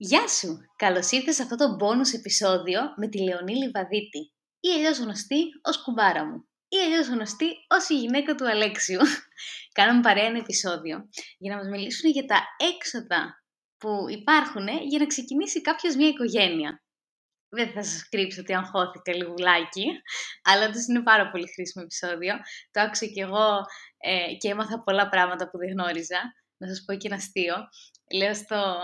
Γεια σου! Καλώς ήρθες σε αυτό το bonus επεισόδιο με τη Λεωνή Λιβαδίτη ή αλλιώς γνωστή ως κουμπάρα μου ή αλλιώς γνωστή ως η γυναίκα του Αλέξιου. Κάναμε παρέα ένα επεισόδιο για να μας μιλήσουν για τα έξοδα που υπάρχουν για να ξεκινήσει κάποιος μια οικογένεια. Δεν θα σας κρύψω ότι αγχώθηκα λιγουλάκι, αλλά όντως είναι πάρα πολύ χρήσιμο επεισόδιο. Το άκουσα κι εγώ ε, και έμαθα πολλά πράγματα που δεν γνώριζα. Να σας πω και ένα αστείο λέω στο,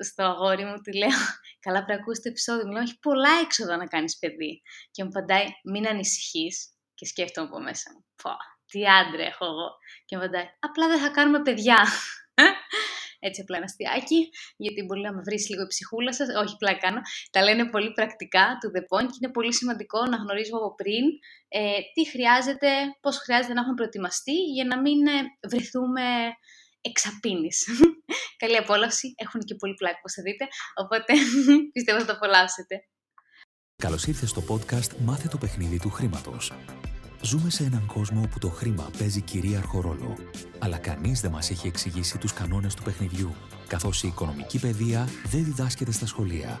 στο αγόρι μου, του λέω, καλά πρέπει να ακούσεις το επεισόδιο, μου λέω, έχει πολλά έξοδα να κάνεις παιδί. Και μου απαντάει, μην ανησυχείς. Και σκέφτομαι από μέσα μου, πω, τι άντρα έχω εγώ. Και μου απαντάει, απλά δεν θα κάνουμε παιδιά. Έτσι απλά ένα αστιάκι, γιατί μπορεί να με βρεις λίγο η ψυχούλα σας. Όχι, απλά κάνω. Τα λένε πολύ πρακτικά του The Point και είναι πολύ σημαντικό να γνωρίζουμε από πριν ε, τι χρειάζεται, πώς χρειάζεται να έχουμε προετοιμαστεί για να μην ε, βρεθούμε εξαπίνεις. Καλή απόλαυση, έχουν και πολύ πλάκη όπως θα δείτε, οπότε πιστεύω θα το απολαύσετε. Καλώς ήρθες στο podcast «Μάθε το παιχνίδι του χρήματος». Ζούμε σε έναν κόσμο όπου το χρήμα παίζει κυρίαρχο ρόλο. Αλλά κανείς δεν μας έχει εξηγήσει τους κανόνες του παιχνιδιού, καθώς η οικονομική παιδεία δεν διδάσκεται στα σχολεία.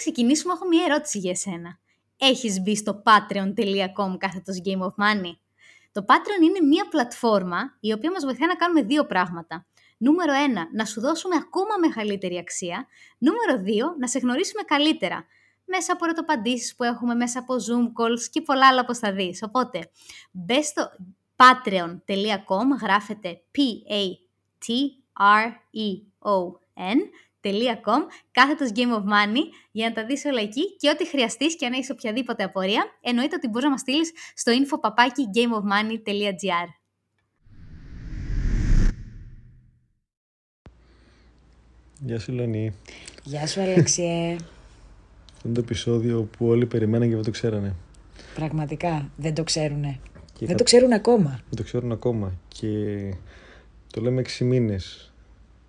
Ξεκινήσουμε, έχω μια ερώτηση για εσένα. Έχεις μπει στο patreon.com κάθετος Game of Money; Το Patreon είναι μια πλατφόρμα η οποία μας βοηθάει να κάνουμε δύο πράγματα. Νούμερο 1, να σου δώσουμε ακόμα μεγαλύτερη αξία. Νούμερο 2, να σε γνωρίσουμε καλύτερα. Μέσα από ερωτοπαντήσεις που έχουμε, μέσα από Zoom calls και πολλά άλλα όπως θα δεις. Οπότε, μπε στο patreon.com, γράφεται P-A-T-R-E-O-N Com, κάθετος Game of Money για να τα δεις όλα εκεί και ό,τι χρειαστείς και αν έχεις οποιαδήποτε απορία εννοείται ότι μπορείς να μας στείλεις στο info gameofmoney.gr Γεια σου Λονή. Γεια σου Αλεξιέ. Αυτό είναι το επεισόδιο που όλοι περιμέναν και δεν το ξέρανε. Πραγματικά δεν το ξέρουνε. δεν το ξέρουν ακόμα. Δεν το ξέρουν ακόμα και το λέμε 6 μήνες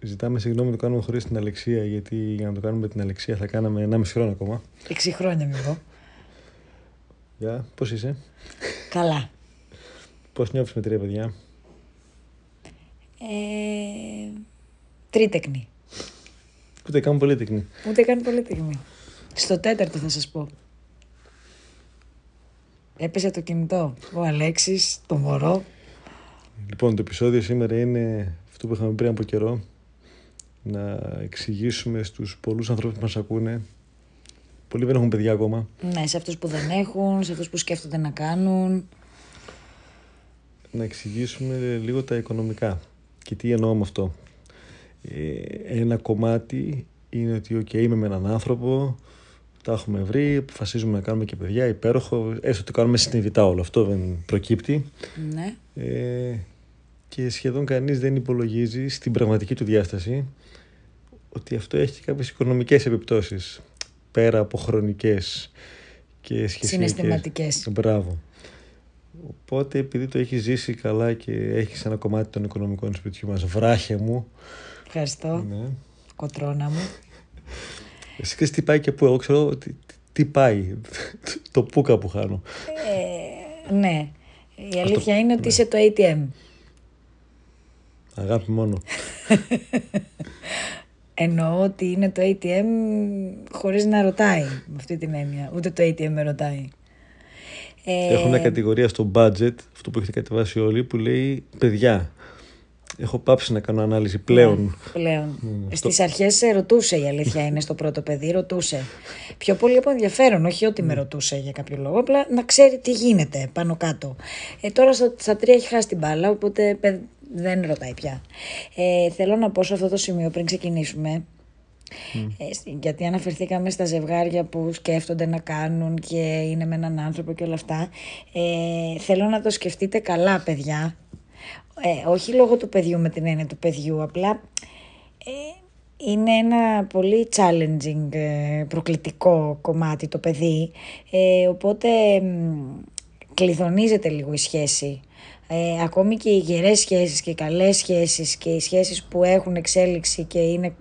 Ζητάμε συγγνώμη το κάνουμε χωρίς την Αλεξία, γιατί για να το κάνουμε την Αλεξία θα κάναμε 1,5 χρόνο ακόμα. 6 χρόνια είμαι εγώ. Γεια, πώς είσαι; Καλά. Πώς νιώθεις με τρία παιδιά; Ε, τρίτεκνη. Ούτε καν πολύτεκνη. Ούτε καν πολύτεκνη. Στο τέταρτο θα σας πω. Έπεσε το κινητό. Ο Αλέξης, το μωρό. Λοιπόν, το επεισόδιο σήμερα είναι αυτό που είχαμε πριν από καιρό να εξηγήσουμε στους πολλούς ανθρώπους που μας ακούνε Πολλοί δεν έχουν παιδιά ακόμα. Ναι, σε αυτούς που δεν έχουν, σε αυτούς που σκέφτονται να κάνουν. Να εξηγήσουμε λίγο τα οικονομικά. Και τι εννοώ με αυτό. Ε, ένα κομμάτι είναι ότι okay, είμαι με έναν άνθρωπο, τα έχουμε βρει, αποφασίζουμε να κάνουμε και παιδιά, υπέροχο, έστω ότι κάνουμε συνειδητά όλο αυτό, δεν προκύπτει. Ναι. Ε, και σχεδόν κανείς δεν υπολογίζει στην πραγματική του διάσταση ότι αυτό έχει και κάποιες οικονομικές επιπτώσεις πέρα από χρονικές και σχετικές. Συναισθηματικές. Μπράβο. Οπότε επειδή το έχει ζήσει καλά και έχεις ένα κομμάτι των οικονομικών σπιτιού μας, βράχε μου. Ευχαριστώ. Ναι. Κοτρώνα μου. Εσύ ξέρεις τι πάει και πού, εγώ ξέρω τι, τι πάει, το πούκα που χάνω. Ε, ναι, η αλήθεια είναι ότι ναι. είσαι το ATM. Αγάπη μόνο. Εννοώ ότι είναι το ATM χωρίς να ρωτάει, με αυτή την έννοια. Ούτε το ATM με ρωτάει. Έχω μια κατηγορία στο budget, αυτό που έχετε κατεβάσει όλοι, που λέει παιδιά. Έχω πάψει να κάνω ανάλυση πλέον. Ναι, πλέον. Mm, Στις στο... αρχές ρωτούσε η αλήθεια είναι στο πρώτο παιδί, ρωτούσε. Πιο πολύ από ενδιαφέρον, όχι ότι με ρωτούσε για κάποιο λόγο, απλά να ξέρει τι γίνεται πάνω κάτω. Ε, τώρα στα τρία έχει χάσει την μπάλα, οπότε δεν ρωτάει πια. Ε, θέλω να πω σε αυτό το σημείο πριν ξεκινήσουμε, ε, γιατί αναφερθήκαμε στα ζευγάρια που σκέφτονται να κάνουν και είναι με έναν άνθρωπο και όλα αυτά. Ε, θέλω να το σκεφτείτε καλά, παιδιά. Ε, όχι λόγω του παιδιού με την έννοια του παιδιού, απλά ε, είναι ένα πολύ challenging, ε, προκλητικό κομμάτι το παιδί, ε, οπότε κλειδονίζεται λίγο η σχέση. Ε, ακόμη και οι γερές σχέσεις και οι καλές σχέσεις και οι σχέσεις που έχουν εξέλιξη και είναι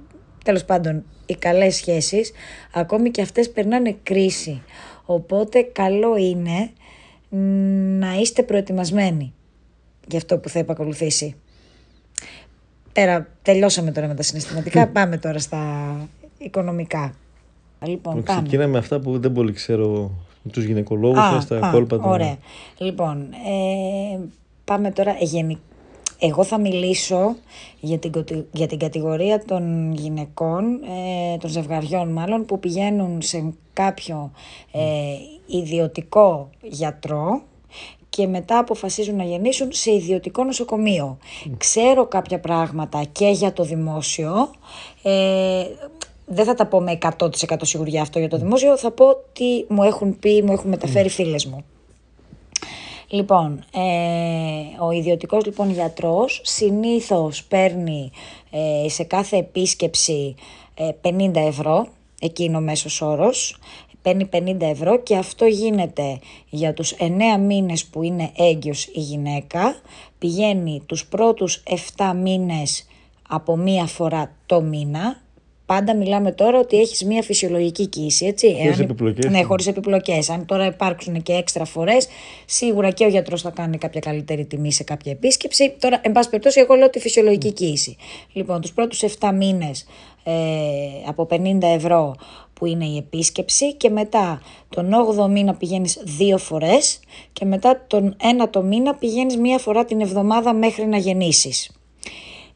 τέλος πάντων οι καλές σχέσεις, ακόμη και αυτές περνάνε κρίση. Οπότε καλό είναι να είστε προετοιμασμένοι για αυτό που θα επακολουθήσει. Πέρα, τελειώσαμε τώρα με τα συναισθηματικά, πάμε τώρα στα οικονομικά. Λοιπόν, πάμε. Ξεκινάμε με αυτά που δεν πολύ ξέρω τους γυναικολόγους, στα α, κόλπα. Ωραία. Λοιπόν, ε, πάμε τώρα γενικά. Εγώ θα μιλήσω για την, για την κατηγορία των γυναικών, ε, των ζευγαριών μάλλον, που πηγαίνουν σε κάποιο ε, ιδιωτικό γιατρό και μετά αποφασίζουν να γεννήσουν σε ιδιωτικό νοσοκομείο. Ξέρω κάποια πράγματα και για το δημόσιο. Ε, δεν θα τα πω με 100% σιγουριά αυτό για το δημόσιο, θα πω τι μου έχουν πει, μου έχουν μεταφέρει φίλες μου. Λοιπόν, ε, ο ιδιωτικός λοιπόν γιατρός συνήθως παίρνει ε, σε κάθε επίσκεψη 50 ε, ευρώ, εκεί είναι ο μέσος όρος, παίρνει 50 ευρώ και αυτό γίνεται για τους 9 μήνες που είναι έγκυος η γυναίκα, πηγαίνει τους πρώτους 7 μήνες από μία φορά το μήνα, Πάντα μιλάμε τώρα ότι έχεις μια φυσιολογική κοίηση, έτσι. Χωρίς επιπλοκές. Ναι, χωρίς επιπλοκές. Αν τώρα υπάρξουν και έξτρα φορές, σίγουρα και ο γιατρός θα κάνει κάποια καλύτερη τιμή σε κάποια επίσκεψη. Τώρα, εν πάση περιπτώσει, εγώ λέω τη φυσιολογική κοίηση. Λοιπόν, τους πρώτους 7 μήνες ε, από 50 ευρώ που είναι η επίσκεψη και μετά τον 8ο μήνα πηγαίνεις δύο φορές και μετά τον 1ο μήνα πηγαίνεις μία φορά την εβδομάδα μέχρι να γεννήσεις.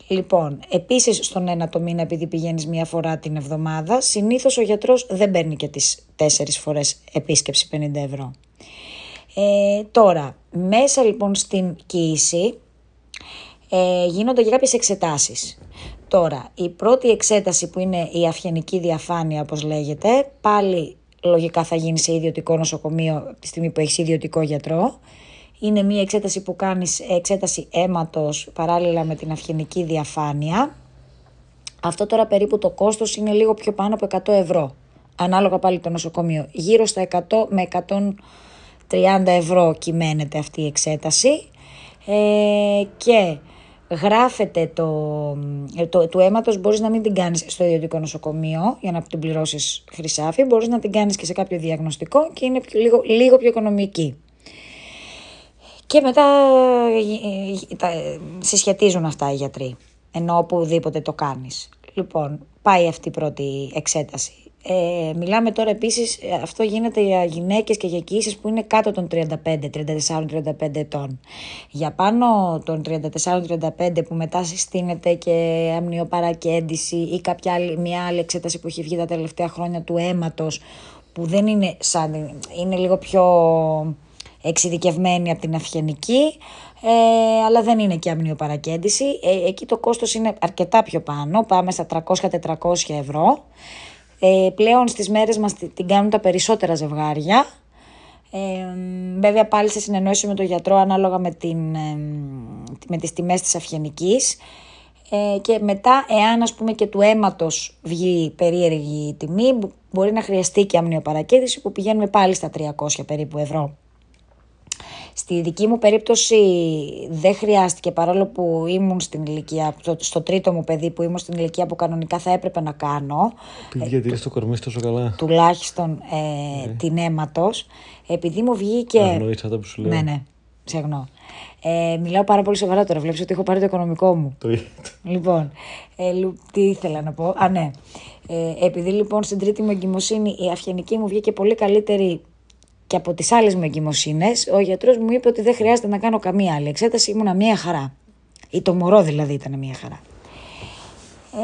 Λοιπόν, επίσης στον ένα το μήνα, επειδή πηγαίνεις μία φορά την εβδομάδα, συνήθως ο γιατρός δεν παίρνει και τις τέσσερις φορές επίσκεψη 50 ευρώ. Ε, τώρα, μέσα λοιπόν στην κοίηση ε, γίνονται και κάποιες εξετάσεις. Τώρα, η πρώτη εξέταση που είναι η αυγενική διαφάνεια, όπως λέγεται, πάλι λογικά θα γίνει σε ιδιωτικό νοσοκομείο τη στιγμή που έχεις ιδιωτικό γιατρό είναι μια εξέταση που κάνεις εξέταση αίματος παράλληλα με την αυγενική διαφάνεια. Αυτό τώρα περίπου το κόστος είναι λίγο πιο πάνω από 100 ευρώ. Ανάλογα πάλι το νοσοκομείο. Γύρω στα 100 με 130 ευρώ κυμαίνεται αυτή η εξέταση. Ε, και γράφεται το, το, του αίματος μπορείς να μην την κάνεις στο ιδιωτικό νοσοκομείο για να την πληρώσεις χρυσάφι, μπορείς να την κάνεις και σε κάποιο διαγνωστικό και είναι λίγο, λίγο πιο οικονομική. Και μετά ε, ε, συσχετίζουν αυτά οι γιατροί, ενώ οπουδήποτε το κάνεις. Λοιπόν, πάει αυτή η πρώτη εξέταση. Ε, μιλάμε τώρα επίσης, ε, αυτό γίνεται για γυναίκες και για κοιήσεις που είναι κάτω των 35, 34-35 ετών. Για πάνω των 34-35 που μετά συστήνεται και αμνιοπαρακέντηση ή κάποια άλλη, μια άλλη εξέταση που έχει βγει τα τελευταία χρόνια του αίματος που δεν είναι σαν, είναι λίγο πιο εξειδικευμένη από την αυγενική, ε, αλλά δεν είναι και αμνιοπαρακέντηση. Ε, εκεί το κόστος είναι αρκετά πιο πάνω, πάμε στα 300-400 ευρώ. Ε, πλέον στις μέρες μας την κάνουν τα περισσότερα ζευγάρια. Ε, βέβαια πάλι σε συνεννόηση με τον γιατρό ανάλογα με, την, ε, με τις τιμές της αυγενικής. Ε, και μετά εάν ας πούμε και του αίματος βγει περίεργη τιμή μπορεί να χρειαστεί και αμνιοπαρακέντηση που πηγαίνουμε πάλι στα 300 περίπου ευρώ. Στη δική μου περίπτωση δεν χρειάστηκε παρόλο που ήμουν στην ηλικία, στο, τρίτο μου παιδί που ήμουν στην ηλικία που κανονικά θα έπρεπε να κάνω. Γιατί ε, το κορμί τόσο καλά. Τουλάχιστον ε, ναι. την αίματος. Επειδή μου βγήκε... Αγνοείς αυτά που σου λέω. Ναι, ναι. Ξεγνώ. Ε, μιλάω πάρα πολύ σοβαρά τώρα. Βλέπεις ότι έχω πάρει το οικονομικό μου. Το Λοιπόν, ε, τι ήθελα να πω. Α, ναι. Ε, επειδή λοιπόν στην τρίτη μου εγκυμοσύνη η αυγενική μου βγήκε πολύ καλύτερη και από τις άλλες μου εγκυμοσύνες, ο γιατρός μου είπε ότι δεν χρειάζεται να κάνω καμία άλλη εξέταση, ήμουνα μία χαρά. Ή το μωρό δηλαδή ήταν μία χαρά.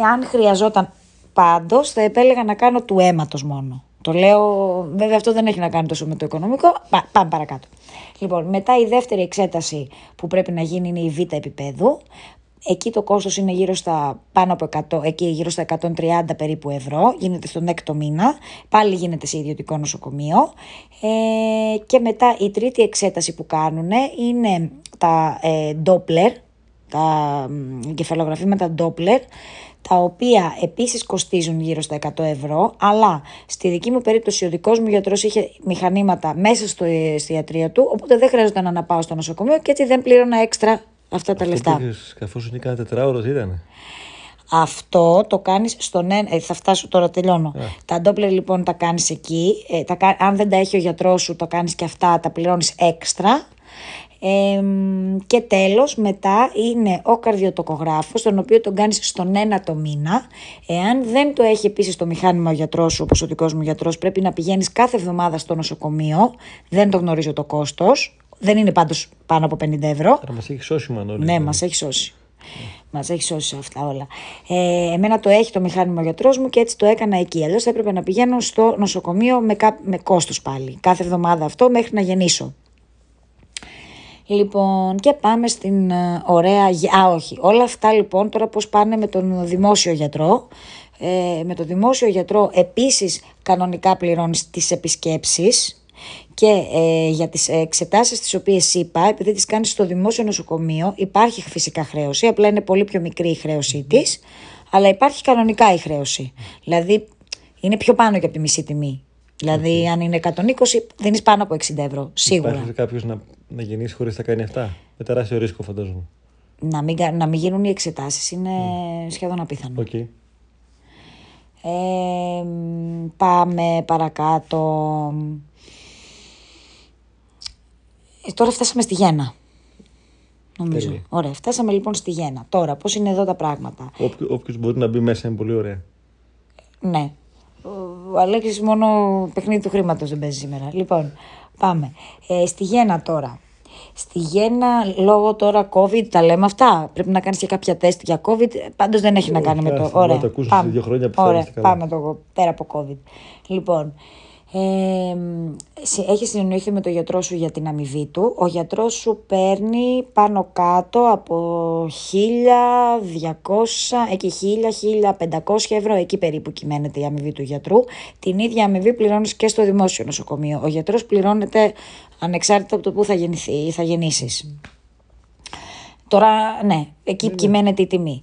Εάν χρειαζόταν πάντως, θα επέλεγα να κάνω του αίματος μόνο. Το λέω, βέβαια αυτό δεν έχει να κάνει τόσο με το οικονομικό, πάμε παρακάτω. Λοιπόν, μετά η δεύτερη εξέταση που πρέπει να γίνει είναι η β' επίπεδου. Εκεί το κόστος είναι γύρω στα πάνω από 100, εκεί γύρω στα 130 περίπου ευρώ, γίνεται στον έκτο μήνα, πάλι γίνεται σε ιδιωτικό νοσοκομείο. Ε, και μετά η τρίτη εξέταση που κάνουν είναι τα ε, Doppler, τα εγκεφαλογραφήματα Doppler, τα οποία επίσης κοστίζουν γύρω στα 100 ευρώ, αλλά στη δική μου περίπτωση ο δικός μου γιατρός είχε μηχανήματα μέσα στο, στη ιατρία του, οπότε δεν χρειάζεται να αναπάω στο νοσοκομείο και έτσι δεν πλήρωνα έξτρα αυτά τα λεφτά. Καθώς είναι κάνα τετράωρος, ήταν. Αυτό το κάνεις στον ένα, ε, θα φτάσω τώρα, τελειώνω. Τα ντόπλερ λοιπόν τα κάνεις εκεί, ε, τα, αν δεν τα έχει ο γιατρός σου, το κάνεις και αυτά, τα πληρώνεις έξτρα. Ε, και τέλος μετά είναι ο καρδιοτοκογράφος τον οποίο τον κάνεις στον ένα το μήνα εάν δεν το έχει επίσης το μηχάνημα ο γιατρός σου όπως ο δικός μου γιατρός πρέπει να πηγαίνεις κάθε εβδομάδα στο νοσοκομείο δεν το γνωρίζω το κόστος δεν είναι πάντως πάνω από 50 ευρώ Άρα μας έχει σώσει μανώλη. ναι μας έχει σώσει Μας έχει σώσει αυτά όλα. Ε, εμένα το έχει το μηχάνημα ο γιατρός μου και έτσι το έκανα εκεί. Αλλιώς θα έπρεπε να πηγαίνω στο νοσοκομείο με, κα... με κόστος πάλι. Κάθε εβδομάδα αυτό μέχρι να γεννήσω. Λοιπόν, και πάμε στην ε, ωραία. Α, όχι. Όλα αυτά λοιπόν τώρα πώς πάνε με τον δημόσιο γιατρό. Ε, με τον δημόσιο γιατρό επίσης κανονικά πληρώνεις τις επισκέψεις και ε, για τις εξετάσεις τις οποίες είπα, επειδή τις κάνεις στο δημόσιο νοσοκομείο, υπάρχει φυσικά χρέωση, απλά είναι πολύ πιο μικρή η χρέωσή της, αλλά υπάρχει κανονικά η χρέωση. Δηλαδή είναι πιο πάνω και από τη μισή τιμή. Δηλαδή, αν είναι 120, δίνεις πάνω από 60 ευρώ. Σίγουρα. Υπάρχει κάποιος να, να γεννήσει χωρίς να κάνει αυτά; Με τεράστιο ρίσκο, φαντάζομαι. Να μην, να μην γίνουν οι εξετάσεις είναι σχεδόν απίθανο. Okay. Ε, πάμε παρακάτω. Ε, τώρα φτάσαμε στη Γέννα. Νομίζω. Τέλεια. Ωραία, φτάσαμε λοιπόν στη Γέννα. Τώρα, πώς είναι εδώ τα πράγματα; Όποιος μπορεί να μπει μέσα είναι πολύ ωραία. Ναι. Ο Αλέξης μόνο παιχνίδι του χρήματος δεν παίζει σήμερα. Λοιπόν, πάμε. Ε, στη Γέννα τώρα. Στη Γέννα, λόγω τώρα COVID, τα λέμε αυτά; Πρέπει να κάνεις και κάποια τεστ για COVID. Πάντως δεν έχει να κάνει με το. άστα, Ωραία. να το ακούσω σε δύο χρόνια, πιστεύω Ωραία, είστε καλά. πάμε το πέρα από COVID. Λοιπόν, ε, συ- έχεις συνεννοηθεί με τον γιατρό σου για την αμοιβή του. Ο γιατρός σου παίρνει πάνω κάτω από 1.200, εκεί 1.000-1.500 ευρώ, εκεί περίπου κυμαίνεται η αμοιβή του γιατρού. Την ίδια αμοιβή πληρώνεις και στο δημόσιο νοσοκομείο. Ο γιατρός πληρώνεται ανεξάρτητα από το που θα, γεννηθεί, ή θα γεννήσεις. Τώρα, ναι, εκεί κυμαίνεται η τιμή.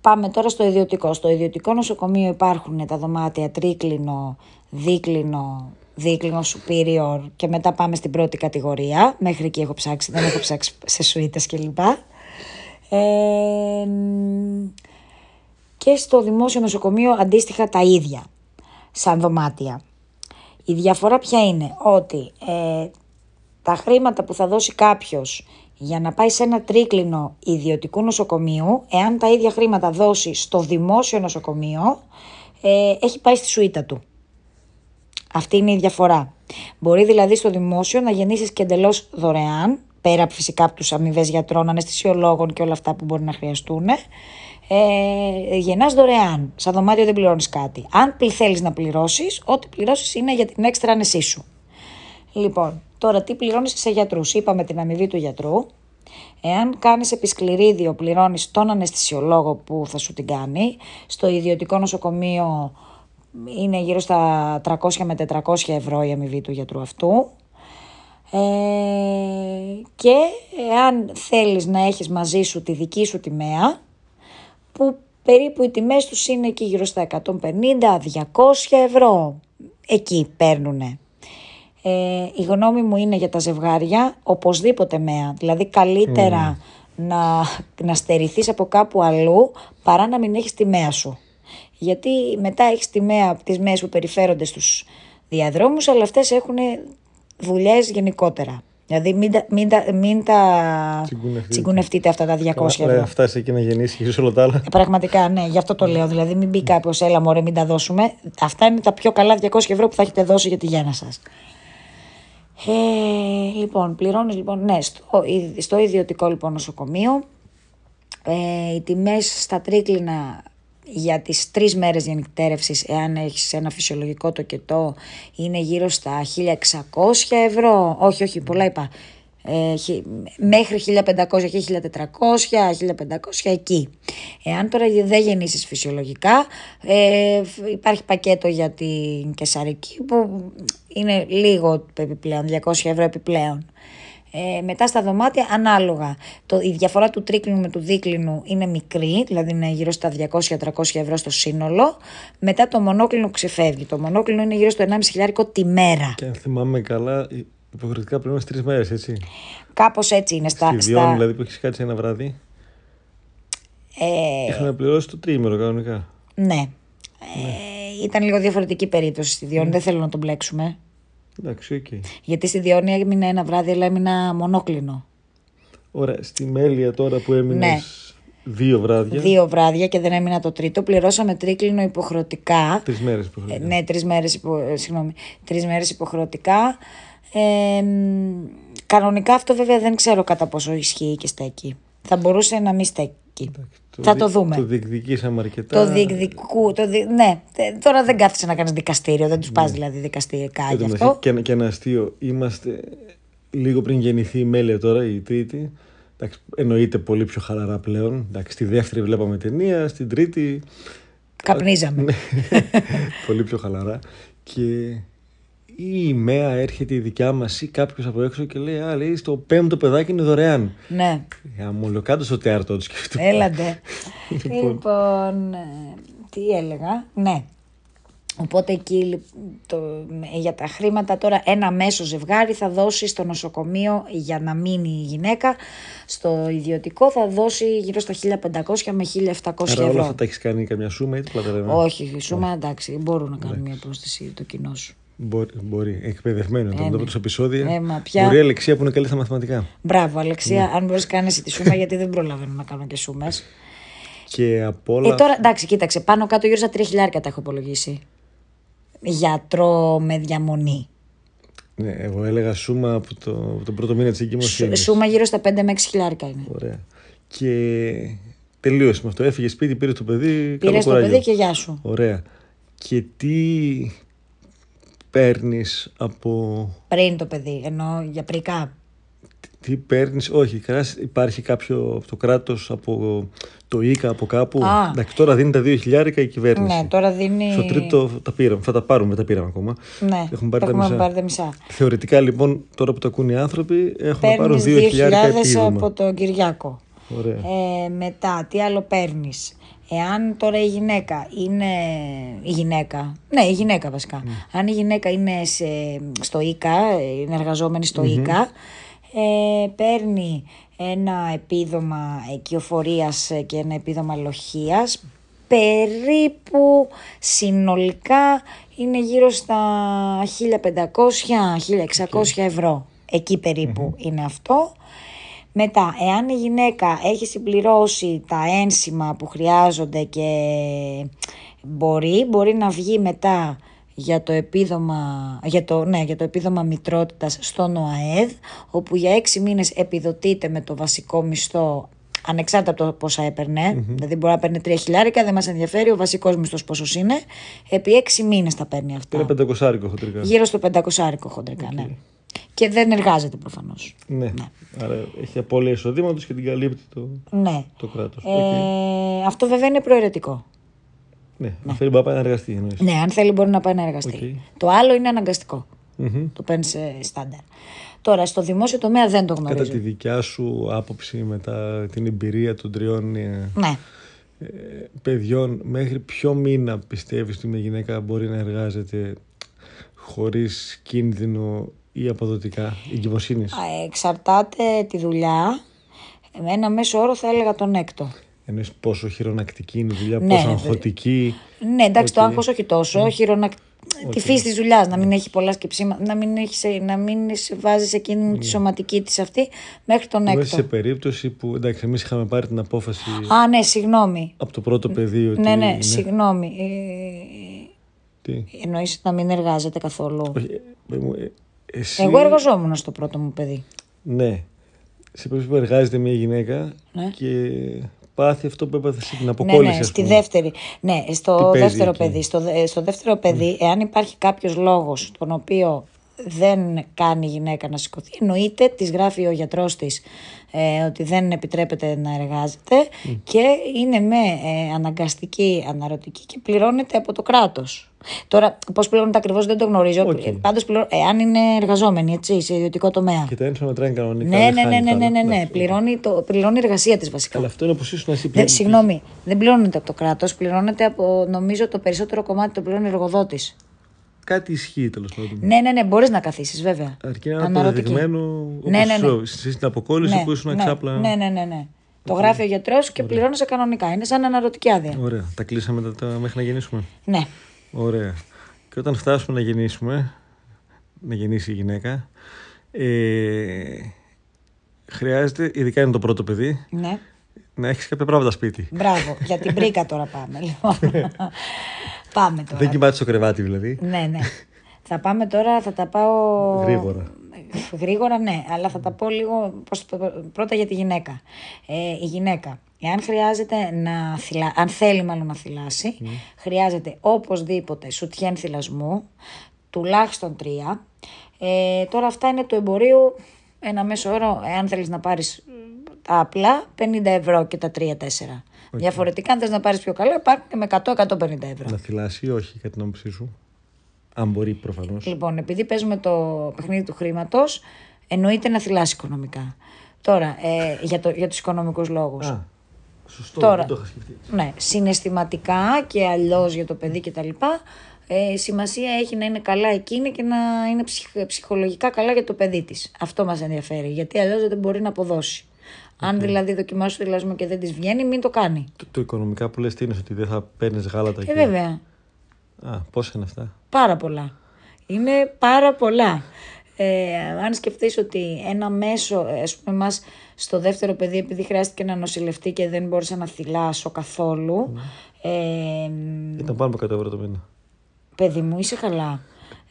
Πάμε τώρα στο ιδιωτικό. Στο ιδιωτικό νοσοκομείο υπάρχουν τα δωμάτια τρίκλινο, δίκλινο, δίκλινο superior και μετά πάμε στην πρώτη κατηγορία. Μέχρι εκεί έχω ψάξει, δεν έχω ψάξει σε σουίτες κλπ. Ε, και στο δημόσιο νοσοκομείο αντίστοιχα τα ίδια, σαν δωμάτια. Η διαφορά ποια είναι, ότι ε, τα χρήματα που θα δώσει κάποιος για να πάει σε ένα τρίκλινο ιδιωτικού νοσοκομείου, εάν τα ίδια χρήματα δώσει στο δημόσιο νοσοκομείο, ε, έχει πάει στη σουίτα του. Αυτή είναι η διαφορά. Μπορεί δηλαδή στο δημόσιο να γεννήσεις και εντελώς δωρεάν, πέρα από φυσικά από τους αμοιβές γιατρών, αναισθησιολόγων και όλα αυτά που μπορεί να χρειαστούν, ε, γεννάς δωρεάν. Σαν δωμάτιο δεν πληρώνεις κάτι. Αν πλη- θέλεις να πληρώσεις, ό,τι πληρώσεις είναι για την έξτρα ανεσή σου. Λοιπόν, τώρα τι πληρώνεις σε γιατρούς; Είπαμε την αμοιβή του γιατρού. Εάν κάνεις επισκληρίδιο, πληρώνεις τον αναισθησιολόγο που θα σου την κάνει. Στο ιδιωτικό νοσοκομείο είναι γύρω στα 300 με 400 ευρώ η αμοιβή του γιατρού αυτού. Ε, και εάν θέλεις να έχεις μαζί σου τη δική σου τιμέα, που περίπου οι τιμές τους είναι εκεί γύρω στα 150-200 ευρώ. Εκεί παίρνουνε. Ε, η γνώμη μου είναι για τα ζευγάρια οπωσδήποτε μέα. Δηλαδή καλύτερα να, να στερηθείς από κάπου αλλού παρά να μην έχεις τη μέα σου. Γιατί μετά έχεις τη μέα από τις μέες που περιφέρονται στους διαδρόμους αλλά αυτές έχουν δουλειές γενικότερα. Δηλαδή μην τα, μην τα, μην τα Τσιγκουνευτείτε. τσιγκουνευτείτε αυτά τα 200 ευρώ. Ωραία, φτάσει εκεί να γεννήσεις και έχεις όλα τα άλλα. Ε, Πραγματικά, ναι, γι' αυτό το λέω. Δηλαδή, μην μπει κάποιος, έλα μωρέ, μην τα δώσουμε. Αυτά είναι τα πιο καλά 200 ευρώ που θα έχετε δώσει για τη γέννα σας. Ε, λοιπόν, πληρώνεις λοιπόν, ναι, στο, ι- στο ιδιωτικό λοιπόν νοσοκομείο. Ε, οι τιμές στα τρίκλινα για τις τρεις μέρες γεννητέρευσης, εάν έχεις ένα φυσιολογικό τοκετό, είναι γύρω στα 1600 ευρώ. Όχι, όχι, πολλά είπα. Ε, χι- μέχρι 1500 και 1400, 1500 εκεί. Εάν τώρα δεν γεννήσεις φυσιολογικά, ε, υπάρχει πακέτο για την κεσαρική που είναι λίγο επιπλέον, 200 ευρώ επιπλέον. Ε, μετά στα δωμάτια ανάλογα. Το, η διαφορά του τρίκλινου με του δίκλινου είναι μικρή, δηλαδή είναι γύρω στα 200-300 ευρώ στο σύνολο. Μετά το μονόκλινο ξεφεύγει. Το μονόκλινο είναι γύρω στο 1,5 χιλιάρικο τη μέρα. Και αν θυμάμαι καλά, υποχρεωτικά πρέπει να είμαστε τρεις μέρες, έτσι. Κάπως έτσι είναι στα. Στη Διόνη, στα δηλαδή που έχεις κάτσει ένα βράδυ. ε, Είχαμε πληρώσει το τρίμηνο κανονικά. ναι. Ε, ήταν λίγο διαφορετική περίπτωση στη Διόνη, δεν θέλω να τον μπλέξουμε. Εντάξει, οκ. Γιατί στη Διόνη έμεινε ένα βράδυ, αλλά έμεινα μονόκλινο. Ωραία. Στη Μέλεια τώρα που έμεινες Ναι. δύο βράδια. Δύο βράδια και δεν έμεινα το τρίτο. Πληρώσαμε τρίκλινο υποχρεωτικά. Τρεις μέρες Ε, υποχρεωτικά. ναι, τρεις μέρες, υπο, ε, συγγνώμη, τρεις μέρες υποχρεωτικά. Ε, μ, κανονικά αυτό βέβαια δεν ξέρω κατά πόσο ισχύει και στέκει. Θα μπορούσε να μην στέκει. θα το δι- δούμε. Το διεκδικήσαμε αρκετά. Το διεκδικού, το δι... ναι, τε- τώρα δεν κάθεσαι να κάνεις δικαστήριο, δεν τους πας δηλαδή δικαστηρικά Εν τω γι' μεταξύ, αυτό. Και, ένα- και ένα αστείο. Είμαστε λίγο πριν γεννηθεί η Μέλεια τώρα, η Τρίτη. Εντάξει, εννοείται πολύ πιο χαλαρά πλέον. Εντάξει, στη δεύτερη βλέπαμε ταινία, στην Τρίτη Καπνίζαμε. Ναι. πολύ πιο χαλαρά. Και ή η ΜΕΑ έρχεται η δικιά μας ή κάποιος από έξω και λέει: Α, λέει, στο πέμπτο παιδάκι είναι δωρεάν. ναι. Αμολοκάτω στο τέαρτο τους σκέφτομαι. Έλαντε. λοιπόν, ε, τι έλεγα; Ναι. Οπότε εκεί λι- το, ε, για τα χρήματα τώρα ένα μέσο ζευγάρι θα δώσει στο νοσοκομείο για να μείνει η γυναίκα. Στο ιδιωτικό θα δώσει γύρω στα 1500 με 1700 Άρα όλα ευρώ. αυτά τα έχεις κάνει καμιά σούμα ή τίποτα δεν είναι. Όχι, σούμα εντάξει, μπορούν να κάνουν μια πρόσθεση το κοινό σου. Μπορεί, μπορεί. εκπαιδευμένο. Όταν ναι. το πρώτο επεισόδιο. Ε, μα πια- Μπορεί η Αλεξία που είναι καλή στα μαθηματικά. Μπράβο, Αλεξία, Ναι. αν μπορείς κάνεις εσύ τη σούμα, γιατί δεν προλαβαίνω να κάνω και σούμες. Και από όλα. Ε, τώρα εντάξει, κοίταξε, πάνω κάτω γύρω στα 3 χιλιάρικα τα έχω υπολογίσει. Γιατρό με διαμονή. Ναι, εγώ έλεγα σούμα από, το, από τον πρώτο μήνα της Σου, εγκυμοσύνη. σούμα γύρω στα 5 με 6 χιλιάρικα είναι. Ωραία. Και τελείωσε με αυτό. Έφυγε σπίτι, πήρε το παιδί. καλό Πήρες το κουράγιο. παιδί και γεια σου. Ωραία. Και τι παίρνεις από. Πριν το παιδί, ενώ για πρικά. Τι παίρνεις, όχι, κράς, υπάρχει κάποιο από το κράτος, από το ΙΚΑ, από κάπου. Α. Εντάξει, τώρα δίνει τα 2 χιλιάρικα η κυβέρνηση. Ναι, τώρα δίνει. Στο τρίτο τα πήραμε, θα τα πάρουμε, δεν τα πήραμε ακόμα. Ναι, Έχουμε πάρει τα έχουμε μισά. πάρει τα μισά. Θεωρητικά λοιπόν, τώρα που το ακούν οι άνθρωποι, έχουν να πάρουν Παίρνεις 2 χιλιάρικα 2.000 επίδομα. από τον Κυριάκο. Ωραία. Ε, μετά, τι άλλο παίρνεις; Εάν τώρα η γυναίκα είναι. Η γυναίκα. Ναι, η γυναίκα βασικά. Αν η γυναίκα είναι σε, στο ΙΚΑ, είναι εργαζόμενη στο ΙΚΑ, ε, παίρνει ένα επίδομα οικειοφορίας και ένα επίδομα λοχείας. Περίπου συνολικά είναι γύρω στα 1500-1600 ευρώ. Εκεί περίπου είναι αυτό. Μετά, εάν η γυναίκα έχει συμπληρώσει τα ένσημα που χρειάζονται και μπορεί, μπορεί να βγει μετά για το επίδομα, για το, ναι, για το επίδομα μητρότητας στον ΟΑΕΔ, όπου για έξι μήνες επιδοτείται με το βασικό μισθό ανεξάρτητα από το πόσα έπαιρνε, δηλαδή μπορεί να παίρνει τρία χιλιάρικα, δεν μας ενδιαφέρει ο βασικός μισθός πόσος είναι, επί έξι μήνες τα παίρνει αυτά. Πήρα πεντακοσάρικο χοντρικά. Γύρω στο 500 χοντρικά, ναι. Και δεν εργάζεται προφανώς. Ναι. Άρα έχει απώλεια εισοδήματος και την καλύπτει το, Ναι. το κράτος. Ε, αυτό βέβαια είναι προαιρετικό. Ναι, αν θέλει μπορεί να πάει να εργαστεί. εννοείς. Ναι, αν θέλει μπορεί να πάει να εργαστεί. Οκ. Το άλλο είναι αναγκαστικό. Μμμ. Το παίρνεις σε στάνταρ. Τώρα, στο δημόσιο τομέα δεν το Κατά γνωρίζω. τη δικιά σου άποψη μετά την εμπειρία των τριών ε, Ναι. ε, παιδιών, μέχρι ποιο μήνα πιστεύεις ότι μια γυναίκα μπορεί να εργάζεται χωρίς κίνδυνο ή αποδοτικά εγκυμοσύνης; Α, Εξαρτάται τη δουλειά. Με ένα μέσο όρο θα έλεγα τον έκτο. Εννοείς πόσο χειρονακτική είναι η δουλειά, Ναι, πόσο ναι, αγχωτική. Ναι, εντάξει, το Οκ. άγχος όχι τόσο. Χειρονακ... Τη φύση της δουλειάς, να μην έχει πολλά σκεψίματα, να μην, έχει, σε- να μην σε βάζει σε κίνδυνο τη σωματική της αυτή μέχρι τον Εγώ έκτο. σε περίπτωση που εντάξει, εμείς είχαμε πάρει την απόφαση Α, ναι, συγγνώμη. από το πρώτο παιδί ότι. Ναι, ναι, συγγνώμη. Ε, Τι; εννοείς να μην εργάζεται καθόλου; Όχι, ε, μου, ε, εσύ, Εγώ εργαζόμουν στο πρώτο μου παιδί. Ναι. Σε περίπτωση που εργάζεται μια γυναίκα Ναι. και πάθει αυτό που έπαθε εσύ, την Ναι, αποκόλληση. ναι, ας στη πούμε. δεύτερη. Ναι, στο Τι παίζει δεύτερο εκεί; παιδί. Στο, δε- στο δεύτερο παιδί, εάν υπάρχει κάποιος λόγος τον οποίο δεν κάνει η γυναίκα να σηκωθεί, εννοείται της γράφει ο γιατρός της ε, ότι δεν επιτρέπεται να εργάζεται και είναι με ε, αναγκαστική αναρωτική και πληρώνεται από το κράτος. Τώρα, πώς πληρώνεται ακριβώς δεν το γνωρίζω. OK. Okay. Πάντως, εάν είναι εργαζόμενοι έτσι, σε ιδιωτικό τομέα. Και τα ένσημα μετράνε κανονικά. Ναι, δεν ναι, ναι, χάνει ναι, το ναι, άλλο. ναι, ναι. Εντάξει. Πληρώνει, το, πληρώνει η εργασία της βασικά. Αλλά αυτό είναι όπως ήσουν εσύ Δεν, πριν. συγγνώμη, δεν πληρώνεται από το κράτος, πληρώνεται από νομίζω το περισσότερο κομμάτι το πληρώνει ο εργοδότης. Κάτι ισχύει τέλος πάντων. Ναι, ναι, ναι, μπορείς να καθίσεις, βέβαια. Αρκεί να είναι Αναρρωτική. αποδεδειγμένο Ναι, ναι, ναι. όπως στην αποκόλληση Ναι, που ήσουν ναι, ξάπλα. Ναι, ναι, ναι. ναι. Το γράφει ο γιατρός και πληρώνεσαι κανονικά. Είναι σαν αναρρωτική άδεια. Ωραία. Τα κλείσαμε τα, τα, μέχρι να γεννήσουμε. Ναι. Ωραία. Και όταν φτάσουμε να γεννήσουμε, να γεννήσει η γυναίκα, ε, χρειάζεται, ειδικά είναι το πρώτο παιδί, ναι. να έχεις κάποια πράγματα σπίτι. Μπράβο. Για την πρίκα τώρα πάμε. Λοιπόν. πάμε τώρα. Δεν κοιμάται στο κρεβάτι δηλαδή. Ναι, ναι. θα πάμε τώρα, θα τα πάω. Γρήγορα. Γρήγορα, ναι, αλλά θα τα πω λίγο πώς, πρώτα για τη γυναίκα. Ε, η γυναίκα, εάν χρειάζεται να θυλα... αν θέλει μάλλον να θυλάσει, χρειάζεται οπωσδήποτε σουτιέν θυλασμού, τουλάχιστον τρία. Ε, τώρα αυτά είναι του εμπορίου, ένα μέσο όρο, εάν θέλεις να πάρεις τα απλά, 50 ευρώ και τα 3-4. Διαφορετικά, αν θες να πάρεις πιο καλά, υπάρχουν και με 100-150 ευρώ. Να θυλάσει ή όχι, κατά την άποψή σου. Αν μπορεί προφανώς. Λοιπόν, επειδή παίζουμε το παιχνίδι του χρήματος, εννοείται να θυλάσει οικονομικά. Τώρα, ε, για, το, για τους οικονομικούς λόγους. Α, σωστό, Τώρα. δεν το είχα σκεφτεί. Ναι, συναισθηματικά και αλλιώς για το παιδί κτλ. Ε, σημασία έχει να είναι καλά εκείνη και να είναι ψυχ- ψυχολογικά καλά για το παιδί της. Αυτό μας ενδιαφέρει. Γιατί αλλιώς δεν μπορεί να αποδώσει. Αν δηλαδή δοκιμάσει το θυλασμό και δεν της βγαίνει, μην το κάνει. Το, το οικονομικά που λες τι είναι, ότι δεν θα παίρνεις γάλατα Και εκεί. Ε, βέβαια. Α, πόσα είναι αυτά; Πάρα πολλά. Είναι πάρα πολλά. Ε, αν σκεφτείς ότι ένα μέσο, ε, ας πούμε εμάς στο δεύτερο παιδί επειδή χρειάστηκε να νοσηλευτεί και δεν μπόρεσα να θυλάσω καθόλου, ε, Ήταν πάνω από 100 ευρώ το μήνα. παιδί μου είσαι καλά.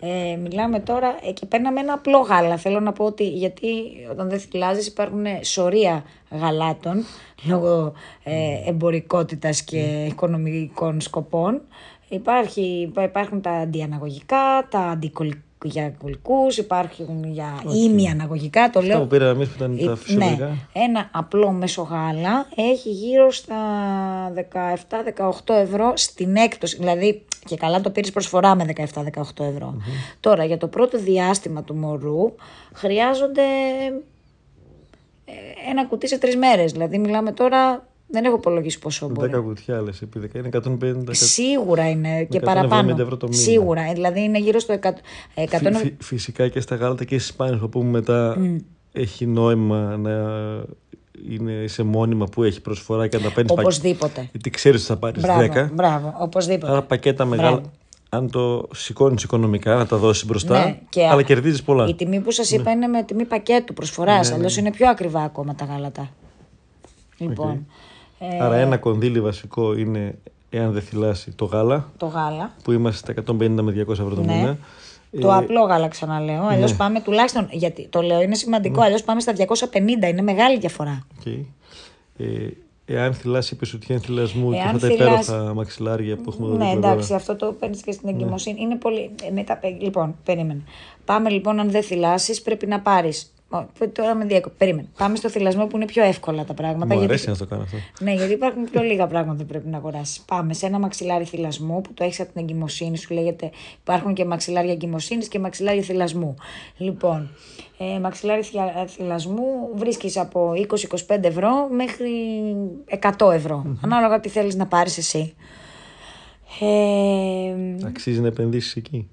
Ε, μιλάμε τώρα ε, και παίρναμε ένα απλό γάλα. Θέλω να πω ότι γιατί όταν δεν θυλάζεις υπάρχουν σωρία γαλάτων λόγω ε, εμπορικότητας και οικονομικών σκοπών. Υπάρχει, υπά- υπάρχουν τα αντιαναγωγικά, τα αντικολικούς, υπάρχουν για ημιαναγωγικά, το Αυτά λέω. που πήραμε εμείς που ήταν τα Ε, φυσιολογικά. Ναι, ένα απλό μέσο γάλα έχει γύρω στα 17-18 ευρώ στην έκπτωση. Δηλαδή και καλά το πήρες προσφορά με 17-18 ευρω Τώρα για το πρώτο διάστημα του μωρού χρειάζονται ε, ένα κουτί σε τρεις μέρες. Δηλαδή μιλάμε τώρα, δεν έχω υπολογίσει πόσο μπορεί. 10 κουτιά λες, επί 10 είναι 150. Σίγουρα είναι και 170 παραπάνω. ευρώ το μήνα. Σίγουρα, ε, δηλαδή είναι γύρω στο 100, ε, 100 Φυ- φυ- φυσικά και στα γάλατα και στις πάνε που πούμε μετά έχει νόημα να είναι σε μόνιμα που έχει προσφορά και να τα παίρνει Οπωσδήποτε. Γιατί ξέρεις ότι θα πάρεις Μπράβο, 10. μπράβο, οπωσδήποτε. Άρα πακέτα μεγάλα. Μπράβο. Αν το σηκώνεις οικονομικά, να τα δώσεις μπροστά. Ναι, και αλλά α- κερδίζεις πολλά. Η τιμή που σας είπα είναι με τιμή πακέτου προσφοράς. Ναι, Αλλιώς είναι πιο ακριβά ακόμα τα γάλατα. Λοιπόν, ε, Άρα ένα κονδύλι βασικό είναι, εάν δεν θηλάσει, το γάλα, το γάλα. που είμαστε στα 150 με 200 ευρώ το Ναι. μήνα. Το Ε, απλό γάλα ξαναλέω. Αλλιώς ναι. πάμε τουλάχιστον. Γιατί το λέω είναι σημαντικό. Αλλιώς πάμε στα 250. Είναι μεγάλη διαφορά. οκ. Ε, εάν θηλάσει, σουτιέν θηλασμού και Εάν αυτά τα θηλάσει- υπέροχα μαξιλάρια που έχουμε δει Ναι, δίπλα εντάξει, τώρα. αυτό το παίρνεις και στην εγκυμοσύνη. Είναι πολύ. ε, μετά, ε, λοιπόν, περίμενε. Πάμε λοιπόν, αν δεν θηλάσεις, πρέπει να πάρεις. Τώρα με διακο... Περίμενε. Πάμε στο θυλασμό που είναι πιο εύκολα τα πράγματα. Μου γιατί- αρέσει να το κάνω αυτό. Ναι, γιατί υπάρχουν πιο λίγα πράγματα που πρέπει να αγοράσεις. Πάμε σε ένα μαξιλάρι θυλασμού που το έχεις από την εγκυμοσύνη σου. Λέγεται, υπάρχουν και μαξιλάρια εγκυμοσύνης και μαξιλάρια θυλασμού. Λοιπόν, ε, μαξιλάρι θυα- θυλασμού βρίσκεις από 20-25 ευρώ μέχρι 100 ευρώ. Ανάλογα τι θέλεις να πάρεις εσύ. Ε, Αξίζει να επενδύσεις εκεί.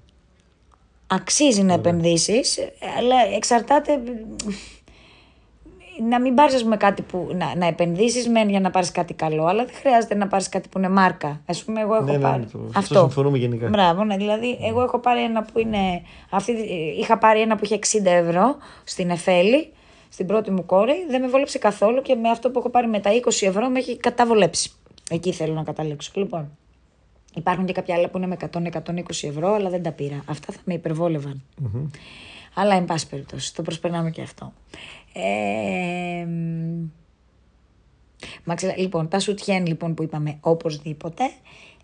Αξίζει να επενδύσεις, αλλά εξαρτάται να μην πάρεις ας πούμε, κάτι που να, να επενδύσεις μεν για να πάρεις κάτι καλό, αλλά δεν χρειάζεται να πάρεις κάτι που είναι μάρκα. Ας πούμε, εγώ έχω Ναι, ναι, πάρει. ναι, το- αυτό συμφωνούμε γενικά. Μπράβο, ναι, δηλαδή εγώ έχω πάρει ένα που είναι, αυτή, είχα πάρει ένα που είχε 60 ευρώ στην Εφέλη, στην πρώτη μου κόρη, δεν με βόλεψε καθόλου και με αυτό που έχω πάρει με τα 20 ευρώ με έχει καταβολέψει. Εκεί θέλω να καταλήξω. Λοιπόν, Υπάρχουν και κάποια άλλα που είναι με 100-120 ευρώ, αλλά δεν τα πήρα. Αυτά θα με υπερβόλευαν. Αλλά, εν πάση περιπτώσει, το προσπερνάμε και αυτό. Ε, μ, μαξιλα- λοιπόν, τα σουτιέν λοιπόν που είπαμε οπωσδήποτε,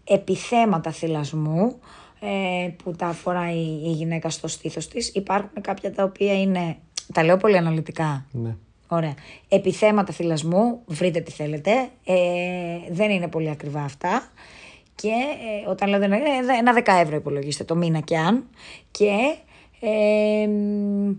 επιθέματα θυλασμού, ε, που τα φοράει η γυναίκα στο στήθος της. Υπάρχουν κάποια τα οποία είναι, τα λέω πολύ αναλυτικά, Ναι. Ωραία. Επιθέματα θυλασμού, βρείτε τι θέλετε. Ε, δεν είναι πολύ ακριβά αυτά. Και ε, όταν λέω δεν είναι, ε, ένα 10 ευρώ υπολογίστε το μήνα και αν. Και ε, μ,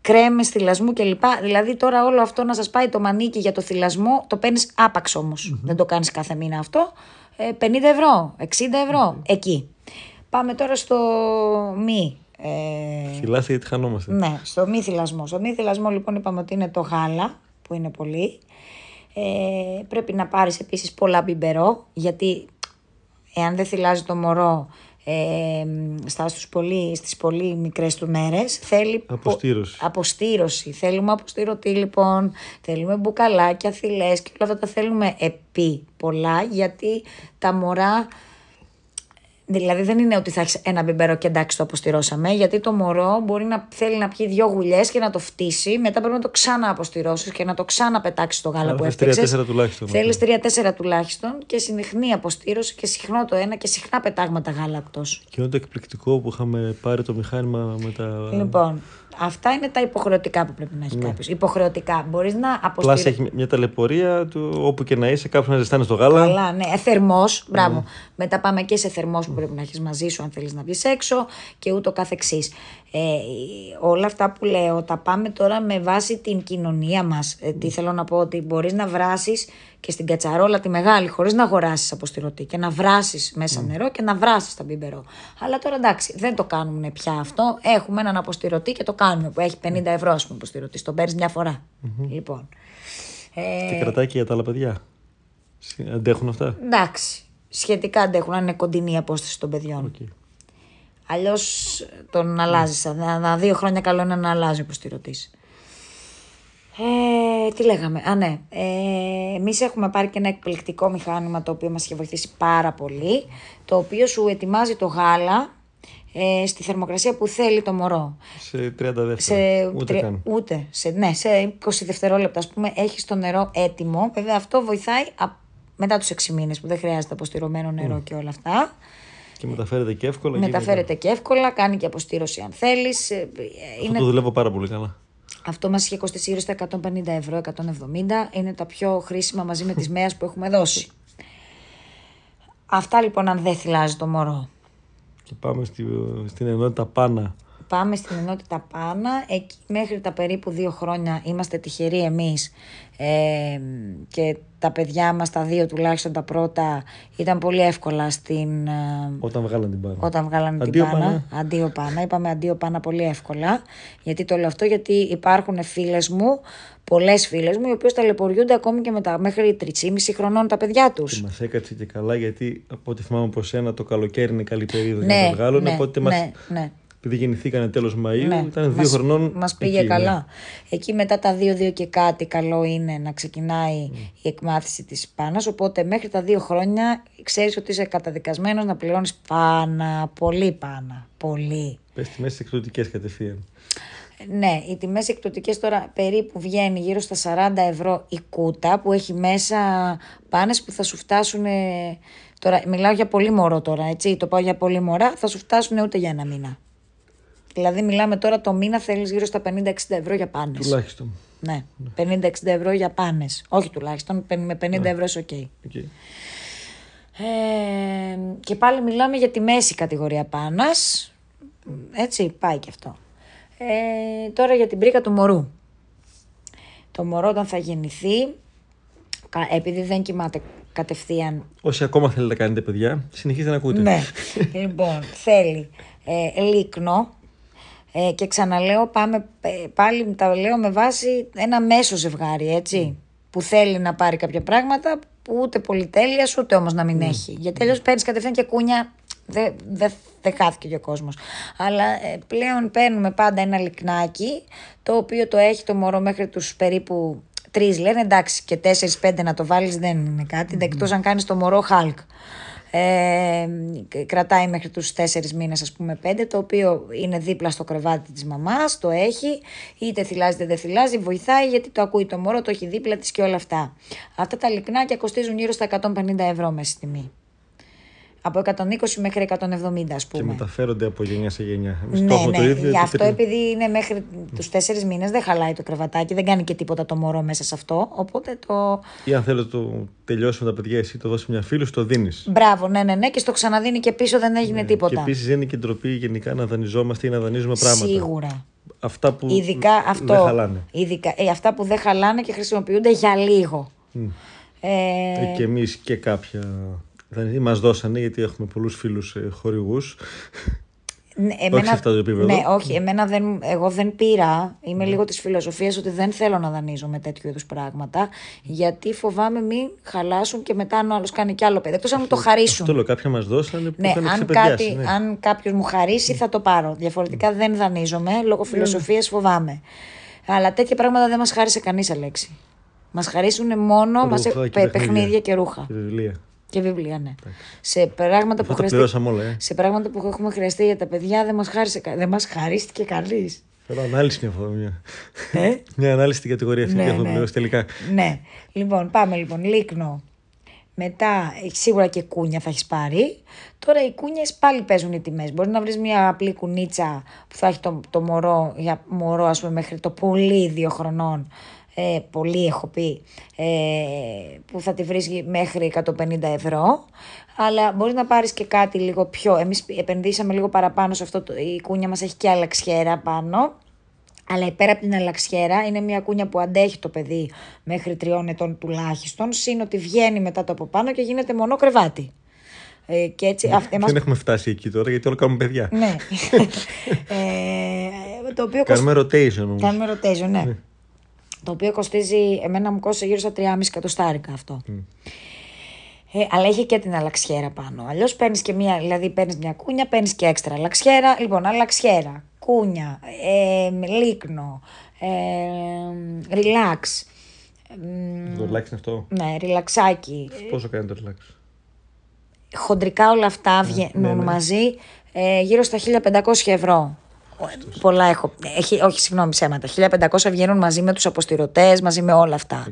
κρέμες θυλασμού κλπ. Δηλαδή τώρα όλο αυτό να σας πάει το μανίκι για το θυλασμό, το παίρνεις άπαξ όμως. Δεν το κάνεις κάθε μήνα αυτό. Ε, 50 ευρώ, 60 ευρώ, εκεί. Πάμε τώρα στο μη. Ε, Χιλάστε γιατί χανόμαστε. ναι, στο μη θυλασμό. Στο μη θυλασμό λοιπόν είπαμε ότι είναι το γάλα, που είναι πολύ. Ε, πρέπει να πάρεις επίσης πολλά μπιμπερό, γιατί εάν δεν θυλάζει το μωρό ε, στα, στους πολύ, στις πολύ μικρές του μέρες, θέλει... πο- Αποστήρωση. Αποστήρωση. Θέλουμε αποστηρωτή λοιπόν, θέλουμε μπουκαλάκια, θυλές και όλα αυτά τα θέλουμε επί πολλά, γιατί τα μωρά Δηλαδή δεν είναι ότι θα έχεις ένα μπιμπερό και εντάξει το αποστηρώσαμε, γιατί το μωρό μπορεί να θέλει να πιει δύο γουλιές και να το φτύσει, μετά πρέπει να το ξανά αποστηρώσει και να το ξαναπετάξεις στο γάλα Άρα που θες έφτιαξες. τρία-τέσσερα τουλάχιστον. Θέλεις τρία-τέσσερα τουλάχιστον και συχνή αποστήρωση και συχνό το ένα και συχνά πετάγματα γάλακτος. Και είναι το εκπληκτικό που είχαμε πάρει το μηχάνημα με τα. Λοιπόν, αυτά είναι τα υποχρεωτικά που πρέπει να έχει κάποιος. Υποχρεωτικά. Μπορείς να Πλάσα αποστηρώσει. έχει μια ταλαιπωρία του όπου και να είσαι, κάπου να ζεστάνεις το γάλα. Καλά, ναι. Θερμός, μπράβο. Μετά πάμε και σε θερμός που πρέπει να έχεις μαζί σου αν θέλεις να βγεις έξω και ούτω καθεξής. Ε, όλα αυτά που λέω τα πάμε τώρα με βάση την κοινωνία μας. Ε, τι θέλω να πω, ότι μπορείς να βράσεις και στην κατσαρόλα τη μεγάλη, χωρίς να αγοράσεις αποστειρωτή και να βράσεις μέσα νερό και να βράσεις τα μπιμπερό. Αλλά τώρα εντάξει, δεν το κάνουμε πια αυτό. Έχουμε έναν αποστειρωτή και το κάνουμε που έχει 50 ευρώ, ας πούμε, αποστειρωτή. Τον παίρνεις μια φορά. Λοιπόν. Ε, Και κρατάει και για τα άλλα παιδιά. Συ- Αντέχουν αυτά; Εντάξει. Σχετικά αντέχουν να είναι κοντινή η απόσταση των παιδιών. Οκ. Αλλιώς τον αλλάζεις. Ανά δύο χρόνια καλό είναι να αλλάζει όπως τη ρωτήσει. Ε, τι λέγαμε; Α, ναι. Ε, Εμείς έχουμε πάρει και ένα εκπληκτικό μηχάνημα το οποίο μας είχε βοηθήσει πάρα πολύ. Το οποίο σου ετοιμάζει το γάλα ε, στη θερμοκρασία που θέλει το μωρό. Σε 30 δεύτερα. Σε, Ούτε τρι- καν. Ούτε. Σε, ναι, σε 20 δευτερόλεπτα, ας πούμε, έχεις το νερό έτοιμο. Βέβαια, αυτό βοηθάει α- μετά τους 6 μήνες που δεν χρειάζεται αποστηρωμένο νερό και όλα αυτά. Και μεταφέρεται και εύκολα. και Μεταφέρεται και εύκολα, κάνει και αποστήρωση αν θέλεις. Αυτό το δουλεύω πάρα πολύ καλά. Αυτό μας είχε κοστίσει γύρω στα 150 ευρώ, 170. Είναι τα πιο χρήσιμα μαζί με τις μέας που έχουμε δώσει. Αυτά λοιπόν αν δεν θυλάζει το μωρό. Και πάμε στη, στην ενότητα πάνα. Πάμε στην ενότητα Πάνα. Εκεί μέχρι τα περίπου δύο χρόνια είμαστε τυχεροί εμείς ε, και τα παιδιά μας, τα δύο τουλάχιστον τα πρώτα, ήταν πολύ εύκολα στην, ε, Όταν βγάλαν την πάνα. όταν βγάλανε την Αντίο πάνα. Πάνα. Αντίο πάνα. Είπαμε αντίο πάνα πολύ εύκολα. Γιατί το λέω αυτό, γιατί υπάρχουν φίλες μου, πολλές φίλες μου, οι οποίες ταλαιπωριούνται ακόμη και μετά μέχρι 3,5 χρονών τα παιδιά τους. Και μας έκατσε και καλά γιατί από ό,τι θυμάμαι από σένα το καλοκαίρι είναι καλή περίοδος για Ναι, να τα βγάλουν. ναι, οπότε μας, ναι, ναι. Επειδή γεννηθήκανε τέλος Μαΐου, Ναι, ήταν δύο μας- χρονών. Μας πήγε εκεί, ναι. καλά. Εκεί μετά τα δύο-δύο και κάτι καλό είναι να ξεκινάει η εκμάθηση της πάνας. Οπότε μέχρι τα δύο χρόνια ξέρεις ότι είσαι καταδικασμένος να πληρώνεις πάνα, πολύ πάνα, πολύ. Πες τη μέση εκδοτικέ κατευθείαν. Ναι, οι τιμές εκπτωτικές τώρα περίπου βγαίνει γύρω στα 40 ευρώ η κούτα που έχει μέσα πάνες που θα σου φτάσουν. Τώρα, μιλάω για πολύ μωρό τώρα, έτσι. Το πάω για πολύ μωρά, θα σου φτάσουν ούτε για ένα μήνα. Δηλαδή, μιλάμε τώρα το μήνα θέλεις γύρω στα 50-60 ευρώ για πάνες. Τουλάχιστον. Ναι, 50-60 ευρώ για πάνες. Όχι τουλάχιστον, με 50 ευρώ είσαι OK. Okay. Ε, και πάλι μιλάμε για τη μέση κατηγορία πάνας. Έτσι, πάει και αυτό. Ε, τώρα για την προίκα του μωρού. Το μωρό όταν θα γεννηθεί, κα- επειδή δεν κοιμάται κατευθείαν Όσοι ακόμα θέλετε να κάνετε παιδιά, συνεχίστε να ακούτε. ναι. λοιπόν, θέλει ε, λίκνο. Ε, και ξαναλέω, πάμε, ε, πάλι τα λέω με βάση ένα μέσο ζευγάρι, έτσι. Που θέλει να πάρει κάποια πράγματα που ούτε πολυτέλειας ούτε όμως να μην έχει. Γιατί αλλιώς παίρνεις κατευθείαν και κούνια, δεν δε, δε χάθηκε και ο κόσμος. Αλλά ε, πλέον παίρνουμε πάντα ένα λικνάκι, το οποίο το έχει το μωρό μέχρι τους περίπου τρεις λένε εντάξει και τέσσερις-πέντε να το βάλεις δεν είναι κάτι, εκτός αν κάνεις το μωρό Hulk. Ε, κρατάει μέχρι τους τέσσερις μήνες ας πούμε πέντε το οποίο είναι δίπλα στο κρεβάτι της μαμάς το έχει είτε θυλάζει είτε δεν θυλάζει βοηθάει γιατί το ακούει το μωρό το έχει δίπλα της και όλα αυτά. Αυτά τα λικνάκια κοστίζουν γύρω στα 150 ευρώ μέσα στη τιμή Από 120 μέχρι 170 ας Και πούμε. μεταφέρονται από γενιά σε γενιά. Εμείς Ναι, το έχουμε ναι. το ίδιο. Γι' το αυτό παιδί- επειδή είναι μέχρι τους τέσσερις μήνες δεν χαλάει το κρεβατάκι, δεν κάνει και τίποτα το μωρό μέσα σε αυτό. Οπότε το. Ή αν θέλω να το τελειώσει με τα παιδιά, εσύ το δώσεις μια φίλου, το δίνεις. Μπράβο, ναι, ναι, ναι, και στο ξαναδίνει και πίσω δεν έγινε Και τίποτα. επίσης είναι και ντροπή γενικά να δανειζόμαστε ή να δανείζουμε πράγματα. Σίγουρα. Αυτά που Ειδικά αυτό. δεν χαλάνε. Ειδικά, ε, αυτά που δεν χαλάνε και χρησιμοποιούνται για λίγο. Ε, Ε, και εμείς και κάποια. Δεν μας δώσανε γιατί έχουμε πολλούς φίλους ε, χορηγούς. Ναι, σε αυτό το επίπεδο. Ναι, όχι, εμένα δεν, εγώ δεν πήρα. Είμαι λίγο της φιλοσοφίας ότι δεν θέλω να δανείζω με τέτοιου είδους πράγματα. Γιατί φοβάμαι μην χαλάσουν και μετά αν ο άλλος κάνει κι άλλο παιδί. Εκτός αν μου το χαρίσουν. Αυτό λέω, κάποια μας δώσανε που Ναι, είχαν αν, ξεπεδιάσει. κάτι, ναι. αν κάποιος μου χαρίσει θα το πάρω. Διαφορετικά δεν δανείζομαι, λόγω Ναι, φιλοσοφίας φοβάμαι. Αλλά τέτοια πράγματα δεν μας χάρισε κανείς, Αλέξη. Μας χαρίσουν μόνο μας, Ρούχα ε, και παιχνίδια και ρούχα. Και βιβλία. Και βιβλία, ναι. Σε πράγματα, που τα χρειαστεί- πληρώσαμε όλα, ε. σε πράγματα που έχουμε χρειαστεί για τα παιδιά δεν μας, χάρισε, κα- δεν μας χαρίστηκε κανείς. Θέλω ανάλυση μια φορά. Μια, Ε; μια ανάλυση στην κατηγορία αυτή Ναι, και έχουμε ναι. πληρώσει τελικά. ναι. Λοιπόν, πάμε λοιπόν. Λίκνο. Μετά, ε, σίγουρα και κούνια θα έχεις πάρει. Τώρα οι κούνιες πάλι παίζουν οι τιμές. Μπορεί να βρεις μια απλή κουνίτσα που θα έχει το, το μωρό, για μωρό, ας πούμε, μέχρι το πολύ δύο χρονών. Ε, πολύ έχω πει. Ε, που θα τη βρει μέχρι 150 ευρώ. Αλλά μπορείς να πάρεις και κάτι λίγο πιο. Εμείς επενδύσαμε λίγο παραπάνω σε αυτό. Το, η κούνια μας έχει και αλεξιέρα πάνω. Αλλά πέρα από την αλλαξιέρα είναι μια κούνια που αντέχει το παιδί μέχρι τριών ετών τουλάχιστον. Συν ότι βγαίνει μετά το από πάνω και γίνεται μονό κρεβάτι. Ε, και έτσι αυ- εμάς- Δεν έχουμε φτάσει εκεί τώρα γιατί όλο κάνουμε παιδιά. Ναι. ε, το οποίο Κάνουμε rotation όμως. Κάνουμε rotation, ναι. Το οποίο κοστίζει, εμένα μου κόστησε γύρω στα 3,5 εκατοστάρικα αυτό. Ε, αλλά έχει και την αλλαξιέρα πάνω. Αλλιώς παίρνεις και μία, δηλαδή παίρνεις μια κούνια, παίρνεις και έξτρα αλλαξιέρα. Λοιπόν, αλλαξιέρα, κούνια, ε, λίκνο, ε, relax. Το relax είναι αυτό; Ναι, ριλαξάκι. Πόσο κάνει το relax; Χοντρικά όλα αυτά βγαίνουν μαζί ε, γύρω στα 1500 ευρώ. Πολλά έχω. Έχει, όχι, συγγνώμη, ψέματα. 1500 βγαίνουν μαζί με τους αποστηρωτές, μαζί με όλα αυτά.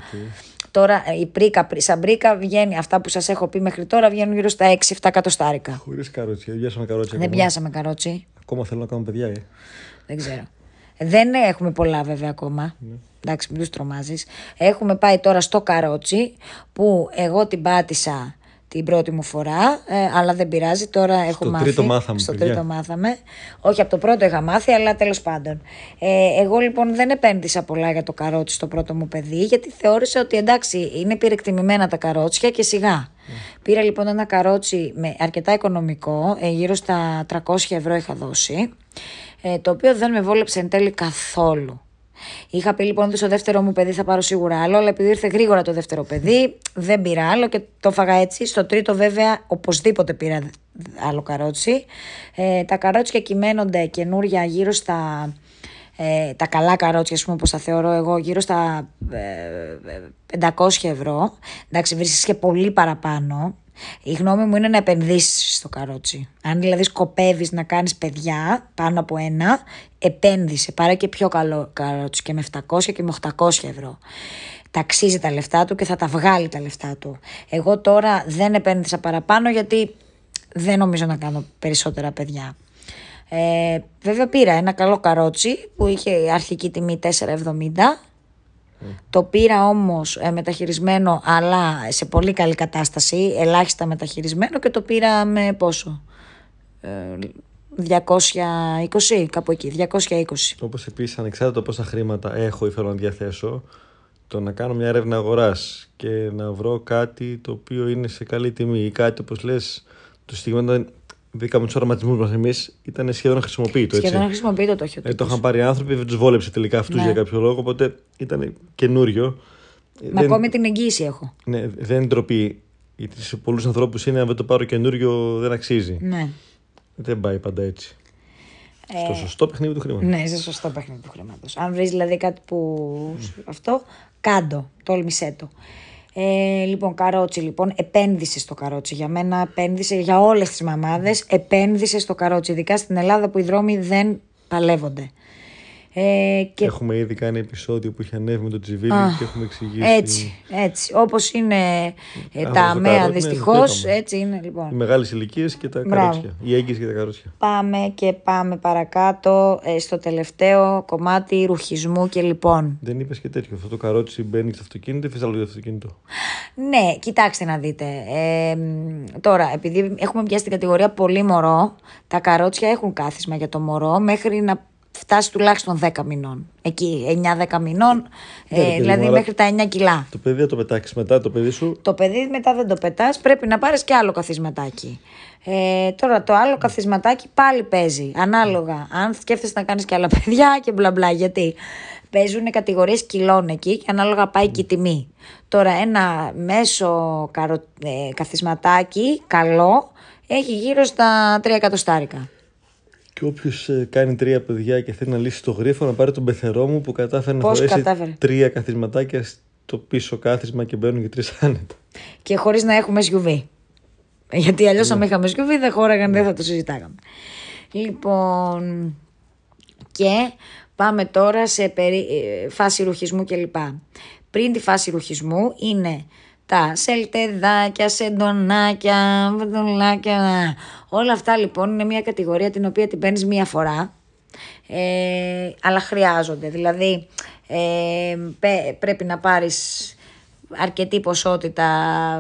Τώρα ε, η πρίκα, σαν πρίκα βγαίνει, αυτά που σας έχω πει μέχρι τώρα βγαίνουν γύρω στα 6-7 εκατοστάρικα. Χωρίς καρότσι. Δεν πιάσαμε καρότσι. Δεν ακόμα. πιάσαμε καρότσι. Ακόμα θέλω να κάνουμε παιδιά, ε. Δεν ξέρω. Δεν έχουμε πολλά βέβαια ακόμα. Εντάξει, μην τους τρομάζεις. Έχουμε πάει τώρα στο καρότσι που εγώ την πάτησα την πρώτη μου φορά, ε, αλλά δεν πειράζει. Τώρα έχω μάθει. τρίτο μάθαμε, Στο παιδιά. τρίτο μάθαμε. Όχι, από το πρώτο είχα μάθει, αλλά τέλος πάντων. Ε, εγώ λοιπόν δεν επένδυσα πολλά για το καρότσι στο πρώτο μου παιδί, γιατί θεώρησα ότι εντάξει, είναι υπηρεκτιμημένα τα καρότσια και σιγά. Πήρα λοιπόν ένα καρότσι με αρκετά οικονομικό, ε, γύρω στα 300 ευρώ είχα δώσει, ε, το οποίο δεν με βόλεψε εν τέλει καθόλου. Είχα πει λοιπόν ότι στο δεύτερο μου παιδί θα πάρω σίγουρα άλλο, αλλά επειδή ήρθε γρήγορα το δεύτερο παιδί, δεν πήρα άλλο και το φάγα έτσι. Στο τρίτο, βέβαια, οπωσδήποτε πήρα άλλο καρότσι. Ε, τα καρότσια κυμαίνονται καινούρια γύρω στα. Ε, τα καλά καρότσια, ας πούμε, όπω τα θεωρώ εγώ, γύρω στα ε, 500 ευρώ. Εντάξει, βρίσκεις και πολύ παραπάνω. Η γνώμη μου είναι να επενδύσεις στο καρότσι. Αν δηλαδή σκοπεύεις να κάνεις παιδιά πάνω από ένα, επένδυσε. Πάρε και πιο καλό καρότσι και με 700 και με 800 ευρώ. Ταξίζει τα λεφτά του και θα τα βγάλει τα λεφτά του. Εγώ τώρα δεν επένδυσα παραπάνω γιατί δεν νομίζω να κάνω περισσότερα παιδιά. Ε, βέβαια πήρα ένα καλό καρότσι που είχε αρχική τιμή 4,70 το πήρα όμως ε, μεταχειρισμένο αλλά σε πολύ καλή κατάσταση, ελάχιστα μεταχειρισμένο και το πήρα με πόσο, ε, 220, κάπου εκεί, 220. Όπως επίσης, ανεξάρτητα πόσα χρήματα έχω ή θέλω να διαθέσω, το να κάνω μια έρευνα αγοράς και να βρω κάτι το οποίο είναι σε καλή τιμή ή κάτι όπως λες, το συγκεκριμένο δίκαμε τους οραματισμού μας εμείς, ήταν σχεδόν χρησιμοποιητό. Έτσι. Σχεδόν χρησιμοποιείται το όχι. Ε, το είχαν πάρει άνθρωποι, δεν του βόλεψε τελικά αυτούς Ναι. για κάποιο λόγο, οπότε ήταν καινούριο. Ε, Μα ακόμη την εγγύηση έχω. ναι, δεν είναι ντροπή. Γιατί σε πολλούς ανθρώπους είναι αν δεν το πάρω καινούριο δεν αξίζει. Ναι. Δεν πάει πάντα έτσι. Στο σωστό παιχνίδι του χρήματος. Ναι, σε σωστό παιχνίδι του χρήματος. Αν βρεις δηλαδή κάτι που. αυτό, κάντο. Τόλμησέ το. Ε, λοιπόν, καρότσι, λοιπόν, επένδυσε στο καρότσι. Για μένα επένδυσε, για όλες τις μαμάδες, επένδυσε στο καρότσι. Ειδικά στην Ελλάδα που οι δρόμοι δεν παλεύονται. Ε, και Έχουμε ήδη κάνει επεισόδιο που είχε ανέβει με τον Τζιβίλη Α, και έχουμε εξηγήσει έτσι, έτσι. Όπως είναι ε, Α, τα το αμαία καρότσι, ναι, δυστυχώς, το είπαμε. έτσι είναι οι λοιπόν. μεγάλες ηλικίες και τα Μπράβο. καρότσια. Οι έγκυες και τα καρότσια. Πάμε και πάμε παρακάτω ε, στο τελευταίο κομμάτι ρουχισμού και λοιπόν. Δεν είπες και τέτοιο. Αυτό το καρότσι μπαίνει στο αυτοκίνητο ή φυσικά το αυτοκίνητο; Ναι, κοιτάξτε να δείτε. Ε, μ, τώρα, επειδή έχουμε πιάσει την κατηγορία πολύ μωρό, τα καρότσια έχουν κάθισμα για το μωρό μέχρι να φτάσει τουλάχιστον 10 μηνών. Εκεί, 9-10 μηνών, Ναι, ρε ε, παιδί δηλαδή μου, αλλά- μέχρι τα 9 κιλά. Το παιδί θα το πετάξεις μετά το παιδί σου. Το παιδί μετά δεν το πετάς, πρέπει να πάρεις και άλλο καθισματάκι. Ε, τώρα το άλλο καθισματάκι πάλι παίζει, ανάλογα. Αν σκέφτεσαι να κάνεις και άλλα παιδιά και μπλα μπλα, γιατί παίζουν κατηγορίες κιλών εκεί και ανάλογα πάει και η τιμή. Τώρα ένα μέσο καρο, ε, καθισματάκι καλό έχει γύρω στα 3 εκατοστάρικα. Και όποιο κάνει τρία παιδιά και θέλει να λύσει το γρίφο, να πάρει τον πεθερό μου που κατάφερε να Πώς φορέσει κατάφερε; τρία καθισματάκια στο πίσω κάθισμα και μπαίνουν και τρεις άνετα. Και χωρίς να έχουμε SUV. Γιατί αλλιώς αν είχαμε SUV δεν χώραγαν, δεν θα το συζητάγαμε. Λοιπόν, και πάμε τώρα σε περί, ε, φάση ρουχισμού κλπ. Πριν τη φάση ρουχισμού είναι τα σελτεδάκια, σεντονάκια, βεντολάκια. Όλα αυτά λοιπόν είναι μια κατηγορία την οποία την παίρνεις μία φορά. Ε, αλλά χρειάζονται. Δηλαδή ε, πέ- πρέπει να πάρεις αρκετή ποσότητα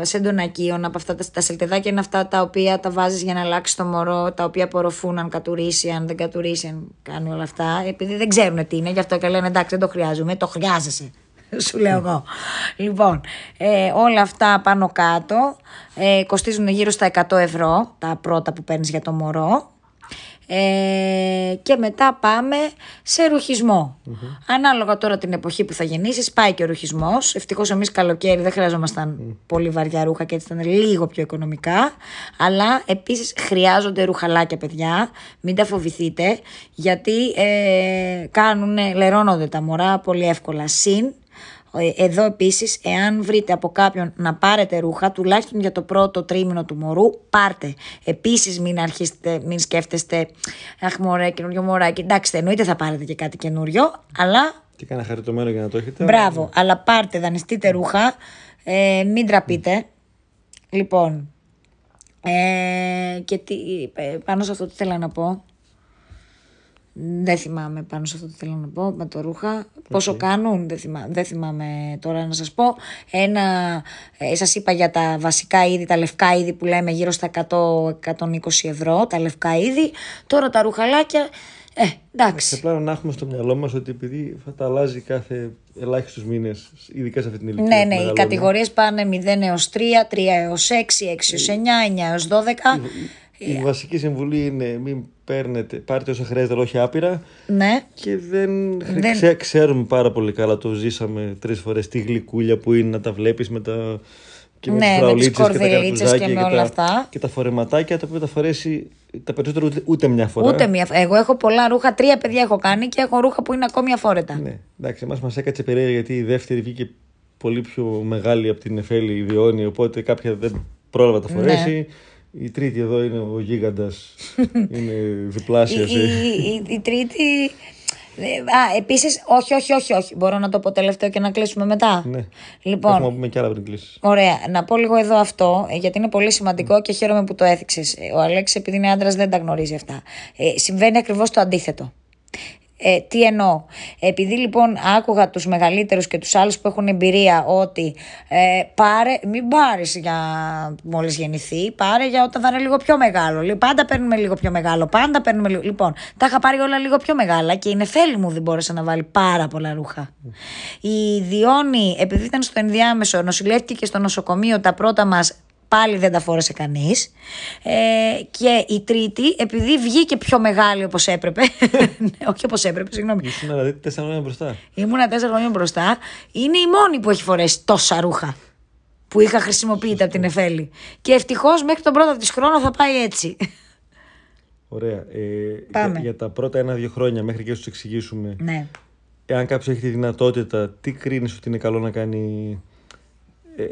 σεντονακίων από αυτά τα, τα σελτεδάκια είναι αυτά τα οποία τα βάζεις για να αλλάξεις το μωρό, τα οποία απορροφούν αν κατουρίσει, αν δεν κατουρίσει, αν κάνει όλα αυτά. Επειδή δεν ξέρουν τι είναι, γι' αυτό και λένε εντάξει δεν το χρειάζομαι, το χρειάζεσαι. Σου λέω εγώ. Λοιπόν, ε, όλα αυτά πάνω κάτω ε, κοστίζουν γύρω στα 100 ευρώ, τα πρώτα που παίρνεις για το μωρό. Ε, και μετά πάμε σε ρουχισμο Ανάλογα τώρα την εποχή που θα γεννήσεις πάει και ο ρουχισμός. Ευτυχώς εμείς καλοκαίρι δεν χρειαζόμασταν πολύ βαριά ρούχα και έτσι ήταν λίγο πιο οικονομικά. Αλλά επίσης χρειάζονται ρουχαλάκια παιδιά. Μην τα φοβηθείτε γιατί ε, κάνουνε, λερώνονται τα μωρά πολύ εύκολα. Συν ε, εδώ επίσης, εάν βρείτε από κάποιον να πάρετε ρούχα, τουλάχιστον για το πρώτο τρίμηνο του μωρού, πάρτε. Επίσης μην αρχίσετε, μην σκέφτεστε, αχ μωρέ, καινούριο μωράκι. Εντάξει, εννοείται θα πάρετε και κάτι καινούριο, αλλά Και κάνα χαριτωμένο για να το έχετε. μπράβο, αλλά πάρτε, δανειστείτε ρούχα, ε, μην τραπείτε. Λοιπόν, ε, και τι, ε, πάνω σε αυτό τι θέλω να πω. Δεν θυμάμαι πάνω σε αυτό τι θέλω να πω με το ρούχα. Πόσο κάνουν, δεν, θυμά, δεν θυμάμαι τώρα να σας πω. Ένα, ε, σας είπα για τα βασικά είδη, τα λευκά είδη που λέμε γύρω στα 100-120 ευρώ, τα λευκά είδη. Τώρα τα ρουχαλάκια, ε, εντάξει. Σε πλάνο να έχουμε στο μυαλό μας ότι επειδή θα τα αλλάζει κάθε ελάχιστου μήνες, ειδικά σε αυτή την ηλικία. Ναι, που ναι, οι μεγαλώνει. κατηγορίες πάνε 0 έως 3, 3 έως 6, 6 έως 9, 9 έως 12. Η βασική συμβουλή είναι μην παίρνετε, πάρτε όσο χρειάζεται, αλλά όχι άπειρα. Ναι. Και δεν, Δεν- Ξέ- ξέρουμε πάρα πολύ καλά, το ζήσαμε τρεις φορές τη γλυκούλια που είναι να τα βλέπεις με τα... Και με Ναι, τις με φραουλίτσες τις και τα κορδιλίτσες καρπουζάκια και με τα, όλα αυτά. Και τα φορεματάκια τα οποία τα φορέσει τα περισσότερα ούτε, ούτε μια φορά. Ούτε μία. Εγώ έχω πολλά ρούχα, τρία παιδιά έχω κάνει και έχω ρούχα που είναι ακόμη αφόρετα. Ναι, εντάξει, εμάς μας έκατσε περίεργα γιατί η δεύτερη βγήκε πολύ πιο μεγάλη από την Εφέλη η Διόνη, οπότε κάποια δεν πρόλαβα να τα φορέσει. Ναι. Η τρίτη εδώ είναι ο γίγαντας, είναι διπλάσιος. Η, η, η, η τρίτη. ε, Α, επίσης, όχι, όχι, όχι, όχι. Μπορώ να το πω τελευταίο και να κλείσουμε μετά. ναι, Λοιπόν, έχουμε να πούμε κι άλλα πριν κλείσεις. Ωραία. Να πω λίγο εδώ αυτό, ε, γιατί είναι πολύ σημαντικό και χαίρομαι που το έθιξες. Ο Αλέξης, επειδή είναι άντρας, δεν τα γνωρίζει αυτά. Ε, συμβαίνει ακριβώς το αντίθετο. Ε, τι εννοώ. Επειδή λοιπόν άκουγα τους μεγαλύτερους και τους άλλους που έχουν εμπειρία ότι ε, πάρε, μην πάρεις για μόλις γεννηθεί, πάρε για όταν θα είναι λίγο πιο μεγάλο. Λι- Πάντα παίρνουμε λίγο πιο μεγάλο, πάντα παίρνουμε λίγο. Λοιπόν, τα είχα πάρει όλα λίγο πιο μεγάλα και η Νεφέλη μου δεν μπόρεσε να βάλει πάρα πολλά ρούχα. Η Διόνη, επειδή ήταν στο ενδιάμεσο, νοσηλεύτηκε και στο νοσοκομείο τα πρώτα μας πάλι δεν τα φόρεσε κανείς ε, και η τρίτη επειδή βγήκε πιο μεγάλη όπως έπρεπε ναι, όχι όπως έπρεπε συγγνώμη Ήσουν να δείτε τέσσερα χρόνια μπροστά. ήμουνα τέσσερα χρόνια μπροστά είναι η μόνη που έχει φορέσει τόσα ρούχα που είχα χρησιμοποιήσει από την Εφέλη και ευτυχώς μέχρι τον πρώτο της χρόνο θα πάει έτσι Ωραία. Ε, Πάμε. Για, για τα πρώτα ένα-δύο χρόνια μέχρι και να σου εξηγήσουμε. ναι Εάν κάποιος έχει τη δυνατότητα, τι κρίνεις ότι είναι καλό να κάνει ε,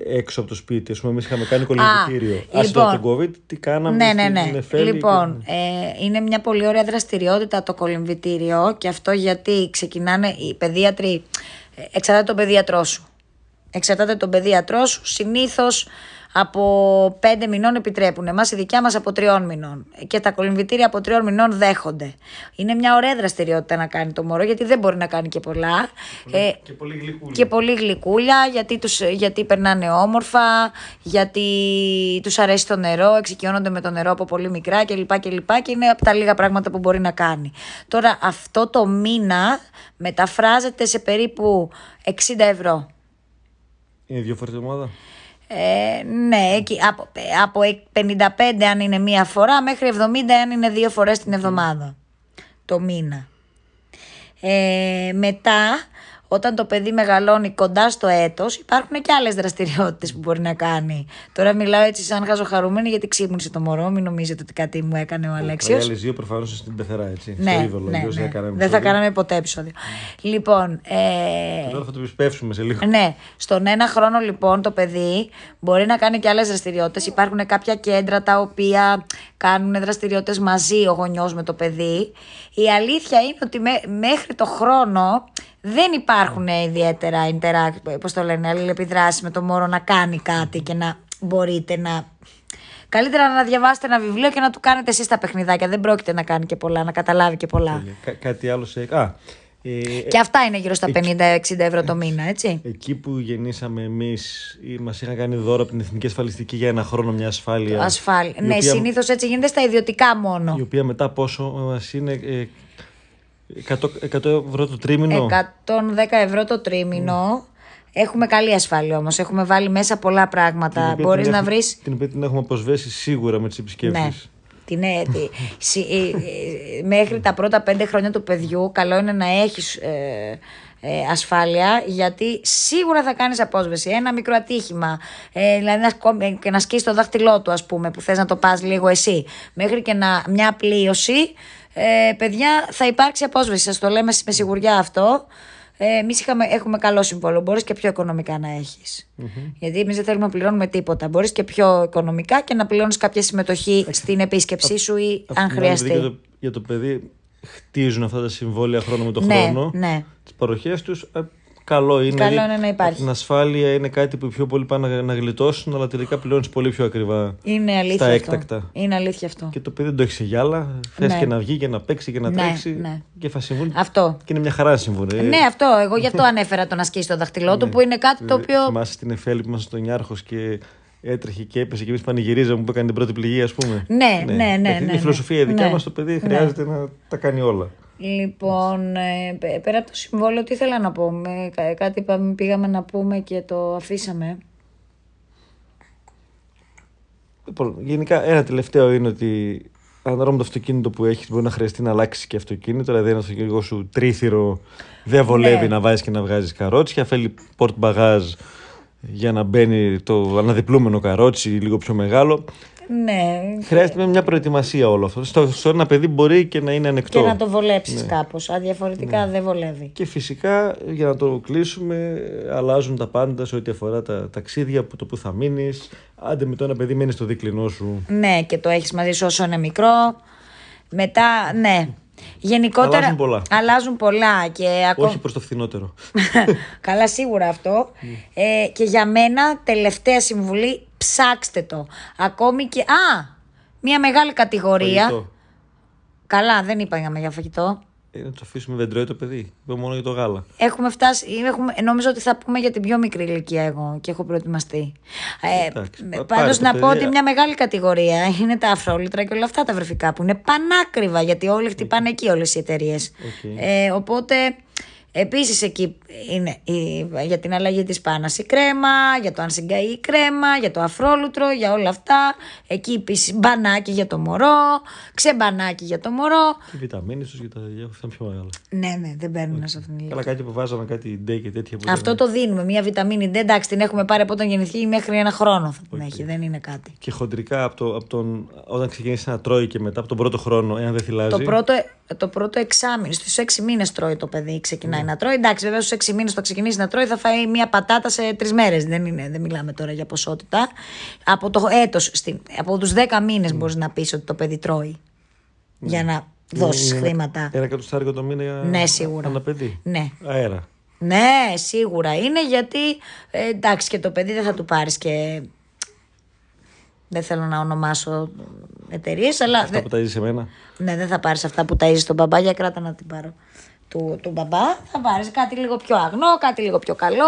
έξω από το σπίτι. Α πούμε, εμείς είχαμε κάνει κολυμπητήριο. Άσχετα λοιπόν. από τον COVID, τι κάναμε Ναι, ναι, στην ναι. Νεφέλη Λοιπόν, και- ε, είναι μια πολύ ωραία δραστηριότητα το κολυμβητήριο και αυτό γιατί ξεκινάνε οι παιδίατροι. ε, Εξαρτάται τον παιδίατρό σου. Εξαρτάται τον παιδίατρό σου. Συνήθως από πέντε μηνών επιτρέπουν. Εμάς η δικιά μας από τριών μηνών. Και τα κολυμβητήρια από τριών μηνών δέχονται. Είναι μια ωραία δραστηριότητα να κάνει το μωρό γιατί δεν μπορεί να κάνει και πολλά. Ε, και πολύ γλυκούλη. και πολύ γλυκούλια γιατί, τους, γιατί περνάνε όμορφα, γιατί τους αρέσει το νερό, εξοικειώνονται με το νερό από πολύ μικρά κλπ. Και, λοιπά και είναι από τα λίγα πράγματα που μπορεί να κάνει. Τώρα αυτό το μήνα μεταφράζεται σε περίπου 60 ευρώ. Είναι δύο φορές την εβδομάδα; Ε, ναι, εκεί, από, από 55 αν είναι μία φορά μέχρι 70 αν είναι δύο φορές την εβδομάδα το μήνα. Ε, μετά, όταν το παιδί μεγαλώνει κοντά στο έτος, υπάρχουν και άλλες δραστηριότητες που μπορεί να κάνει. Τώρα μιλάω έτσι σαν χαζοχαρούμενη γιατί ξύπνησε το μωρό, μην νομίζετε ότι κάτι μου έκανε ο Οι Αλέξιος. άλλε δύο προφανώ στην πεθερά, έτσι. Ναι, στο είδωλο. ναι, αλλιώς ναι. Δεν, κάναμε δεν θα επεισόδιο. κάναμε ποτέ επεισόδιο. Λοιπόν, ε, Τώρα θα το επισπεύσουμε σε λίγο. ναι, στον ένα χρόνο λοιπόν το παιδί μπορεί να κάνει και άλλες δραστηριότητες. Υπάρχουν κάποια κέντρα τα οποία κάνουν δραστηριότητες μαζί ο γονιός με το παιδί. Η αλήθεια είναι ότι μέ- μέχρι το χρόνο δεν υπάρχουν ιδιαίτερα interact, πώς το λένε, αλληλεπιδράσεις με το μωρό να κάνει κάτι και να μπορείτε να... Καλύτερα να διαβάσετε ένα βιβλίο και να του κάνετε εσείς τα παιχνιδάκια. Δεν πρόκειται να κάνει και πολλά, να καταλάβει και πολλά. Κα- κάτι άλλο σε. Α, ε, Και αυτά είναι γύρω στα 50-60 ευρώ το μήνα, έτσι. Εκεί που γεννήσαμε εμείς, μας είχαν κάνει δώρο από την Εθνική Ασφαλιστική για ένα χρόνο μια ασφάλεια. Ασφάλεια. η Ναι, οποία- συνήθως έτσι γίνεται στα ιδιωτικά μόνο. Η οποία μετά πόσο μας είναι. Ε, 100, 100 ευρώ το τρίμηνο. 110 ευρώ το τρίμηνο. Έχουμε καλή ασφάλεια όμως. Έχουμε βάλει μέσα πολλά Την πράγματα. οποία Μπορείς την να έχουμε- βρει. Την οποία την έχουμε αποσβέσει σίγουρα με τις επισκέψεις. Ναι. Την, ε, τη- σι- ε, ε, μέχρι τα πρώτα πέντε χρόνια του παιδιού καλό είναι να έχεις ε, ε, ασφάλεια γιατί σίγουρα θα κάνεις απόσβεση ένα μικρό ατύχημα ε, δηλαδή να, σκο- ε, και να σκίσεις το δάχτυλό του ας πούμε που θες να το πας λίγο εσύ μέχρι και να, μια πλοίωση ε, παιδιά θα υπάρξει απόσβεση σας το λέμε με σιγουριά αυτό ε, Εμείς έχουμε καλό συμβόλαιο. Μπορείς και πιο οικονομικά να εχει Γιατί εμείς δεν θέλουμε να πληρώνουμε τίποτα. Μπορείς και πιο οικονομικά και να πληρώνεις κάποια συμμετοχή στην επίσκεψή σου ή Απ' αν την άλλη, χρειαστεί. Για το, για το παιδί χτίζουν αυτά τα συμβόλαια χρόνο με το Ναι, χρόνο. ναι. Τις παροχές τους. Καλό είναι. Καλό δηλαδή, είναι να υπάρχει. Την ασφάλεια είναι κάτι που οι πιο πολλοί πάνε να, να γλιτώσουν, αλλά τελικά πληρώνεις πολύ πιο ακριβά. Είναι αλήθεια Στα αυτό. έκτακτα. Είναι αλήθεια αυτό. Και το παιδί δεν το έχει σε γυάλα. Θες Ναι. και να βγει και να παίξει και να Ναι, τρέξει. ναι. Και θα συμβούν. Αυτό. Και είναι μια χαρά να συμβούν. ε. Ναι, αυτό. Εγώ γι' αυτό ανέφερα το να σκίσει το δαχτυλό του, που είναι κάτι το Ε, οποίο. Θυμάσαι στην Εφέλη που ήμασταν στον Νιάρχο και έτρεχε και έπεσε και εμείς πανηγυρίζαμε που έκανε την πρώτη πληγή, ας πούμε. Ναι, ναι, ναι, Ε, ναι, Η ναι. φιλοσοφία η δικιά Ναι. μας το παιδί χρειάζεται να τα κάνει όλα. Λοιπόν, ε, πε- πέρα από το συμβόλαιο, τι ήθελα να πω. Με, κα- κάτι είπαμε, πήγαμε να πούμε και το αφήσαμε. Λοιπόν, γενικά ένα τελευταίο είναι ότι ανάλογα με το αυτοκίνητο που έχεις, μπορεί να χρειαστεί να αλλάξει και αυτοκίνητο. Δηλαδή, ένας αυτοκίνητο σου τρίθυρο δεν βολεύει Ναι. να βάζεις και να βγάζεις καρότσια. Θέλει πορτ μπαγάζ για να μπαίνει το αναδιπλούμενο καρότσι λίγο πιο μεγάλο. Ναι. Χρειάζεται μια προετοιμασία όλο αυτό. Στο, στο ένα παιδί μπορεί και να είναι ανεκτό. Και να το βολέψεις Ναι. κάπως. Αδιαφορετικά δεν βολεύει. Και φυσικά για να το κλείσουμε αλλάζουν τα πάντα σε ό,τι αφορά τα ταξίδια, που το που θα μείνεις. Άντε με το ένα παιδί μένεις στο δίκλινό σου. Ναι, και το έχεις μαζί σου όσο είναι μικρό. Μετά, ναι. Γενικότερα. Αλλάζουν πολλά. Αλλάζουν πολλά και ακόμα. Όχι προς το φθηνότερο. Καλά, σίγουρα αυτό. Ε, και για μένα, τελευταία συμβουλή, ψάξτε το. Ακόμη και. Α! Μια μεγάλη κατηγορία. Φαγητό. Καλά, δεν είπαμε για φαγητό. Ε, να το αφήσουμε δεν τρώει το παιδί. Είπα μόνο για το γάλα. Έχουμε φτάσει, έχουμε, νόμιζα ότι θα πούμε για την πιο μικρή ηλικία εγώ και έχω προετοιμαστεί. Ε, Εντάξει, ε, πά- πάντως πάρε να το πω παιδί, ότι μια μεγάλη κατηγορία είναι τα αφρόλουτρα και όλα αυτά τα βρεφικά που είναι πανάκριβα γιατί όλοι χτυπάνε εκεί όλες οι εταιρείες. Οκ. Ε, οπότε επίσης εκεί είναι η- για την αλλαγή της πάνας η κρέμα, για το αν συγκαεί η κρέμα, για το αφρόλουτρο, για όλα αυτά. Εκεί επίσης μπανάκι για το μωρό, ξεμπανάκι για το μωρό. Οι βιταμίνες τους για τα παιδιά αυτά είναι πιο μεγάλα. Ναι, ναι, δεν παίρνουν σε αυτήν την ηλικία. Καλά, κάτι που βάζαμε κάτι ντε και τέτοια που. Αυτό ήταν- το δίνουμε. Μία βιταμίνη D, εντάξει, την έχουμε πάρει από όταν γεννηθεί μέχρι ένα χρόνο θα την έχει. Δεν είναι κάτι. Και χοντρικά από, το, από τον, όταν ξεκινήσει να τρώει και μετά από τον πρώτο χρόνο, εάν δεν θυλάζει. Το πρώτο, το πρώτο εξάμεινο, στους έξι μήνες τρώει το παιδί, ξεκινάει φάει να τρώει. Εντάξει, βέβαια στους 6 μήνες το ξεκινήσει να τρώει, θα φάει μία πατάτα σε τρεις μέρες. Δεν, είναι, δεν μιλάμε τώρα για ποσότητα. Από το έτος, στην- από τους 10 μήνες μπορείς να πεις ότι το παιδί τρώει. Για να δώσεις Είναι χρήματα. Ένα εκατοστάρικο το μήνα για Ναι, σίγουρα. ένα παιδί. Ναι. Αέρα. Ναι, σίγουρα είναι γιατί ε, εντάξει και το παιδί δεν θα του πάρεις και. Δεν θέλω να ονομάσω εταιρείες, αλλά. Αυτά δεν- που τα ζεις σε μένα. Ναι, δεν θα πάρεις αυτά που ταΐζεις τον μπαμπά, για κράτα να την πάρω. Του, του μπαμπά θα πάρει κάτι λίγο πιο αγνό, κάτι λίγο πιο καλό.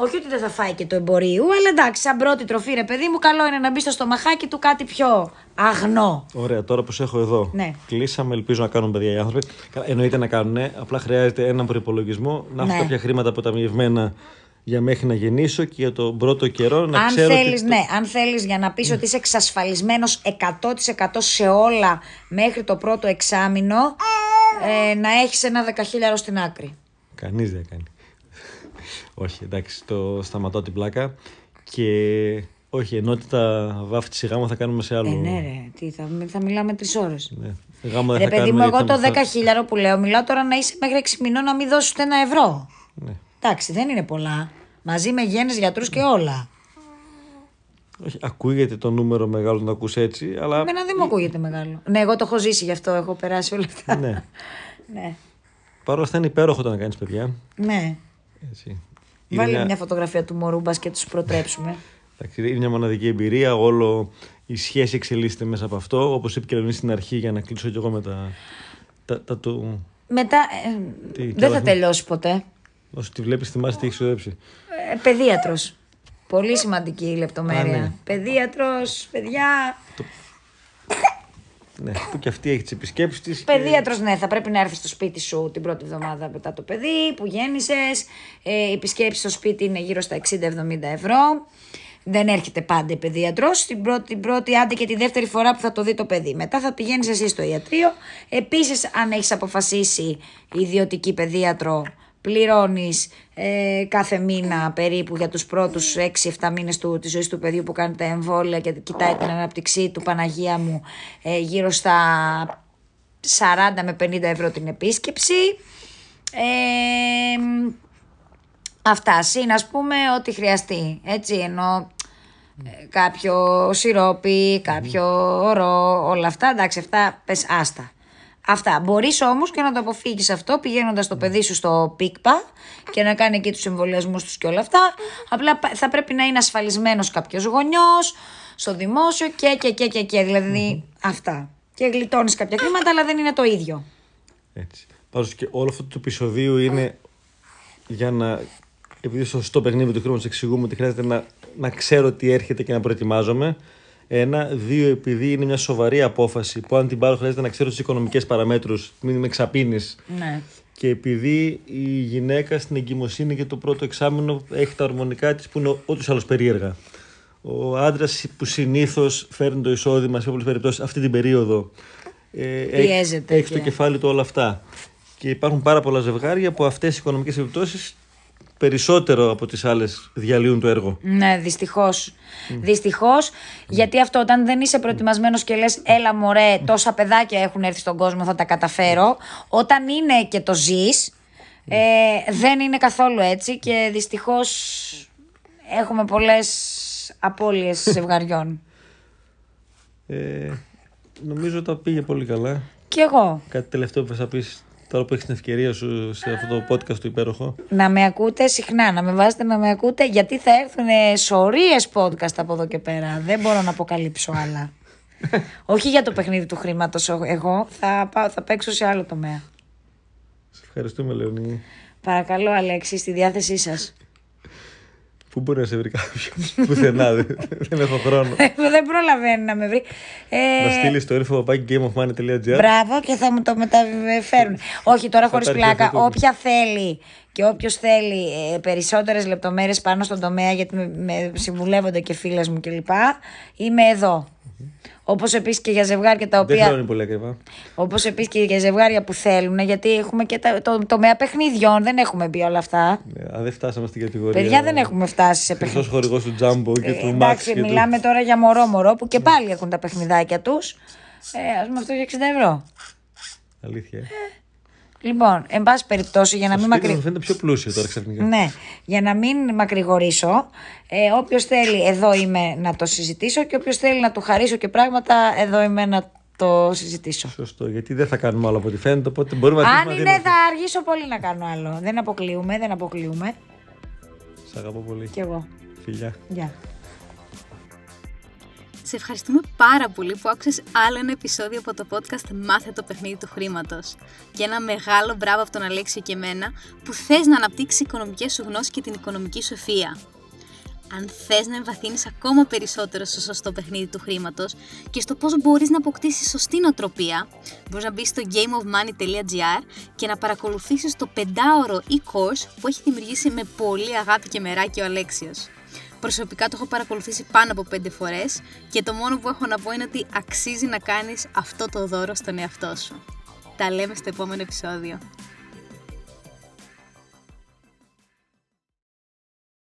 Όχι ότι δεν θα φάει και το εμπορίου, αλλά εντάξει, σαν πρώτη τροφή, ρε παιδί μου, καλό είναι να μπει στο στομαχάκι του κάτι πιο αγνό. Ωραία, τώρα που σε έχω εδώ. Ναι. Κλείσαμε, ελπίζω να κάνουν παιδιά οι άνθρωποι. Καλά, Εννοείται να κάνουν, ναι, απλά χρειάζεται έναν προπολογισμό, να έχω Ναι. κάποια χρήματα αποταμιευμένα για μέχρι να γεννήσω και για τον πρώτο καιρό να αν ξέρω. θέλεις, ότι ναι, αν θέλεις για να πεις ότι είσαι εξασφαλισμένος 100% σε όλα μέχρι το πρώτο εξάμηνο, ε, να έχεις ένα δεκαχίλιαρο στην άκρη. Κανείς δεν κάνει. όχι, εντάξει, το σταματώ την πλάκα. Και όχι, ενότητα βάφτιση γάμο θα κάνουμε σε άλλο. Ε, ναι ρε, τι, θα, θα μιλάμε τρεις ώρες. Ναι. Γάμο δεν Ρε θα παιδί μου, κάνουμε, εγώ γιατί το θα- 10 χιλιάρο που λέω, μιλάω τώρα να είσαι μέχρι 6 μηνών να μην δώσεις ούτε ένα ευρώ. Ναι. Εντάξει, δεν είναι πολλά. Μαζί με γέννες, γιατρούς και όλα. Όχι, ακούγεται το νούμερο μεγάλο να το ακούς έτσι, αλλά. Εμένα δεν μου ακούγεται μεγάλο. Ναι, εγώ το έχω ζήσει γι' αυτό, έχω περάσει όλα αυτά. ναι. ναι. Παρ' όλα αυτά είναι υπέροχο το να κάνεις παιδιά. ναι. Έτσι. Είναι Βάλε μια- μια φωτογραφία του μωρού μπας και τους προτρέψουμε. Εντάξει, είναι μια μοναδική εμπειρία. Όλο η σχέση εξελίσσεται μέσα από αυτό. Όπως είπε και η Λεωνή στην αρχή, για να κλείσω κι εγώ με τα. τα, τα του... Μετά ε, Τι, δεν καλά, θα τι. τελειώσει ποτέ. Όσο τη βλέπεις, θυμάσαι τι έχεις ξοδέψει. Ε, παιδίατρος. Πολύ σημαντική η λεπτομέρεια. Α, ναι. Παιδίατρος, παιδιά. Ναι, που και αυτή έχει τις επισκέψεις της. Παιδίατρος, ναι, θα πρέπει να έρθεις στο σπίτι σου την πρώτη εβδομάδα μετά το παιδί που γέννησες. Ε, η επισκέψη στο σπίτι είναι γύρω στα 60-70 ευρώ. Δεν έρχεται πάντα η παιδίατρος. Την πρώτη, την πρώτη, άντε και τη δεύτερη φορά που θα το δει το παιδί. Μετά θα πηγαίνεις εσύ στο ιατρείο. Επίσης, αν έχεις αποφασίσει ιδιωτική παιδίατρο, πληρώνεις ε, κάθε μήνα περίπου για τους πρώτους 6-7 μήνες του, της ζωής του παιδιού που κάνει τα εμβόλια και κοιτάει την αναπτυξή του Παναγία μου ε, γύρω στα 40 με 50 ευρώ την επίσκεψη. Ε, αυτά, συν ας πούμε ό,τι χρειαστεί, έτσι, ενώ ε, κάποιο σιρόπι, κάποιο ωρό, όλα αυτά, εντάξει, αυτά πες άστα. Αυτά. Μπορείς όμως και να το αποφύγεις αυτό πηγαίνοντας το παιδί σου στο πίκπα και να κάνει εκεί τους εμβολιασμούς τους και όλα αυτά. Απλά πα- θα πρέπει να είναι ασφαλισμένος κάποιος γονιός στο δημόσιο και και και και. και. Δηλαδή αυτά. Και γλιτώνεις κάποια χρήματα, αλλά δεν είναι το ίδιο. Έτσι. Πάντως και όλο αυτό το επεισοδίο είναι για να. Επειδή στο σωστό παιχνίδι του χρήματο εξηγούμε ότι χρειάζεται να, να ξέρω τι έρχεται και να προετοιμάζομαι. Ένα. Δύο, επειδή είναι μια σοβαρή απόφαση που αν την πάρω χρειάζεται να ξέρω τις οικονομικές παραμέτρους, μην με ξαπίνεις. Ναι. Και επειδή η γυναίκα στην εγκυμοσύνη και το πρώτο εξάμεινο έχει τα ορμονικά της που είναι ούτω ή άλλω περίεργα. Ο άντρας που συνήθως φέρνει το εισόδημα σε πολλές περιπτώσεις αυτή την περίοδο. Ε, έχει- Πιέζεται έχει στο και- κεφάλι του όλα αυτά. Και υπάρχουν πάρα πολλά ζευγάρια που αυτές οι οικονομικές επιπτώσεις περισσότερο από τις άλλες διαλύουν το έργο. Ναι, δυστυχώς. Δυστυχώς, γιατί αυτό όταν δεν είσαι προετοιμασμένος και λες, έλα μωρέ, τόσα παιδάκια έχουν έρθει στον κόσμο, θα τα καταφέρω. Όταν είναι και το ζεις, ε, δεν είναι καθόλου έτσι και δυστυχώς έχουμε πολλές απώλειες ζευγαριών. Ε, νομίζω τα πήγε πολύ καλά. Κι εγώ. Κάτι τελευταίο που θα πεις τώρα που έχεις την ευκαιρία σου σε αυτό το podcast του υπέροχο. Να με ακούτε συχνά, να με βάζετε να με ακούτε, γιατί θα έρθουν σωρίες podcast από εδώ και πέρα. Δεν μπορώ να αποκαλύψω άλλα. Όχι για το παιχνίδι του χρήματος εγώ, θα, πάω, θα παίξω σε άλλο τομέα. Σε ευχαριστούμε, Λεωνί. Παρακαλώ, Αλέξη, στη διάθεσή σας. Πού μπορεί να σε βρει κάποιος, πουθενά, δεν, δεν έχω χρόνο. Δεν προλαβαίνει να με βρει. Ε, να στείλεις το info παπάκι gameofmoney.gr. Μπράβο και θα μου το μεταφέρουν. Όχι, τώρα χωρίς υπάρχει πλάκα. αυτό το- Όποια θέλει και όποιος θέλει ε, περισσότερες λεπτομέρειες πάνω στον τομέα, γιατί με, με συμβουλεύονται και φίλες μου κλπ. Είμαι εδώ. Όπως επίσης και για ζευγάρια τα Δεν οποία... χρεώνει πολύ ακριβά. Όπως επίσης και για ζευγάρια που θέλουν, γιατί έχουμε και τα, το τομέα παιχνιδιών, δεν έχουμε μπει όλα αυτά. Ναι, αν δεν φτάσαμε στην κατηγορία. Παιδιά, δεν έχουμε φτάσει σε Χρυσός παιχνίδια. χορηγός του Jumbo και Ε, του Max. εντάξει, και μιλάμε του... τώρα για μωρό-μωρό που και πάλι έχουν τα παιχνιδάκια τους. Ε, ας πούμε αυτό για 60 ευρώ. Αλήθεια. ε. Λοιπόν, εν πάση περιπτώσει, για να Το μην σπίτι μακρι... μου φαίνεται πιο πλούσιο τώρα ξαφνικά. Ναι, για να μην μακρηγορήσω, ε, όποιος θέλει εδώ είμαι να το συζητήσω και όποιος θέλει να του χαρίσω και πράγματα, εδώ είμαι να το συζητήσω. Σωστό, γιατί δεν θα κάνουμε άλλο από ό,τι φαίνεται, οπότε μπορούμε να Αν αρχίσουμε να είναι, δίνουμε. θα αργήσω πολύ να κάνω άλλο. Δεν αποκλείουμε, δεν αποκλείουμε. Σ' αγαπώ πολύ. Κι εγώ. Φιλιά. Γεια. Σε ευχαριστούμε πάρα πολύ που άκουσες άλλο ένα επεισόδιο από το podcast Μάθε το παιχνίδι του χρήματος. Και ένα μεγάλο μπράβο από τον Αλέξιο και εμένα που θες να αναπτύξεις οικονομικές σου γνώσεις και την οικονομική σου ευφυΐα. Αν θες να εμβαθύνεις ακόμα περισσότερο στο σωστό παιχνίδι του χρήματος και στο πώς μπορείς να αποκτήσεις σωστή νοοτροπία, μπορείς να μπεις στο gameofmoney.gr και να παρακολουθήσεις το πεντάωρο e-course που έχει δημιουργήσει με πολύ αγάπη και μεράκι ο Αλέξιος. Προσωπικά το έχω παρακολουθήσει πάνω από 5 φορές και το μόνο που έχω να πω είναι ότι αξίζει να κάνεις αυτό το δώρο στον εαυτό σου. Τα λέμε στο επόμενο επεισόδιο.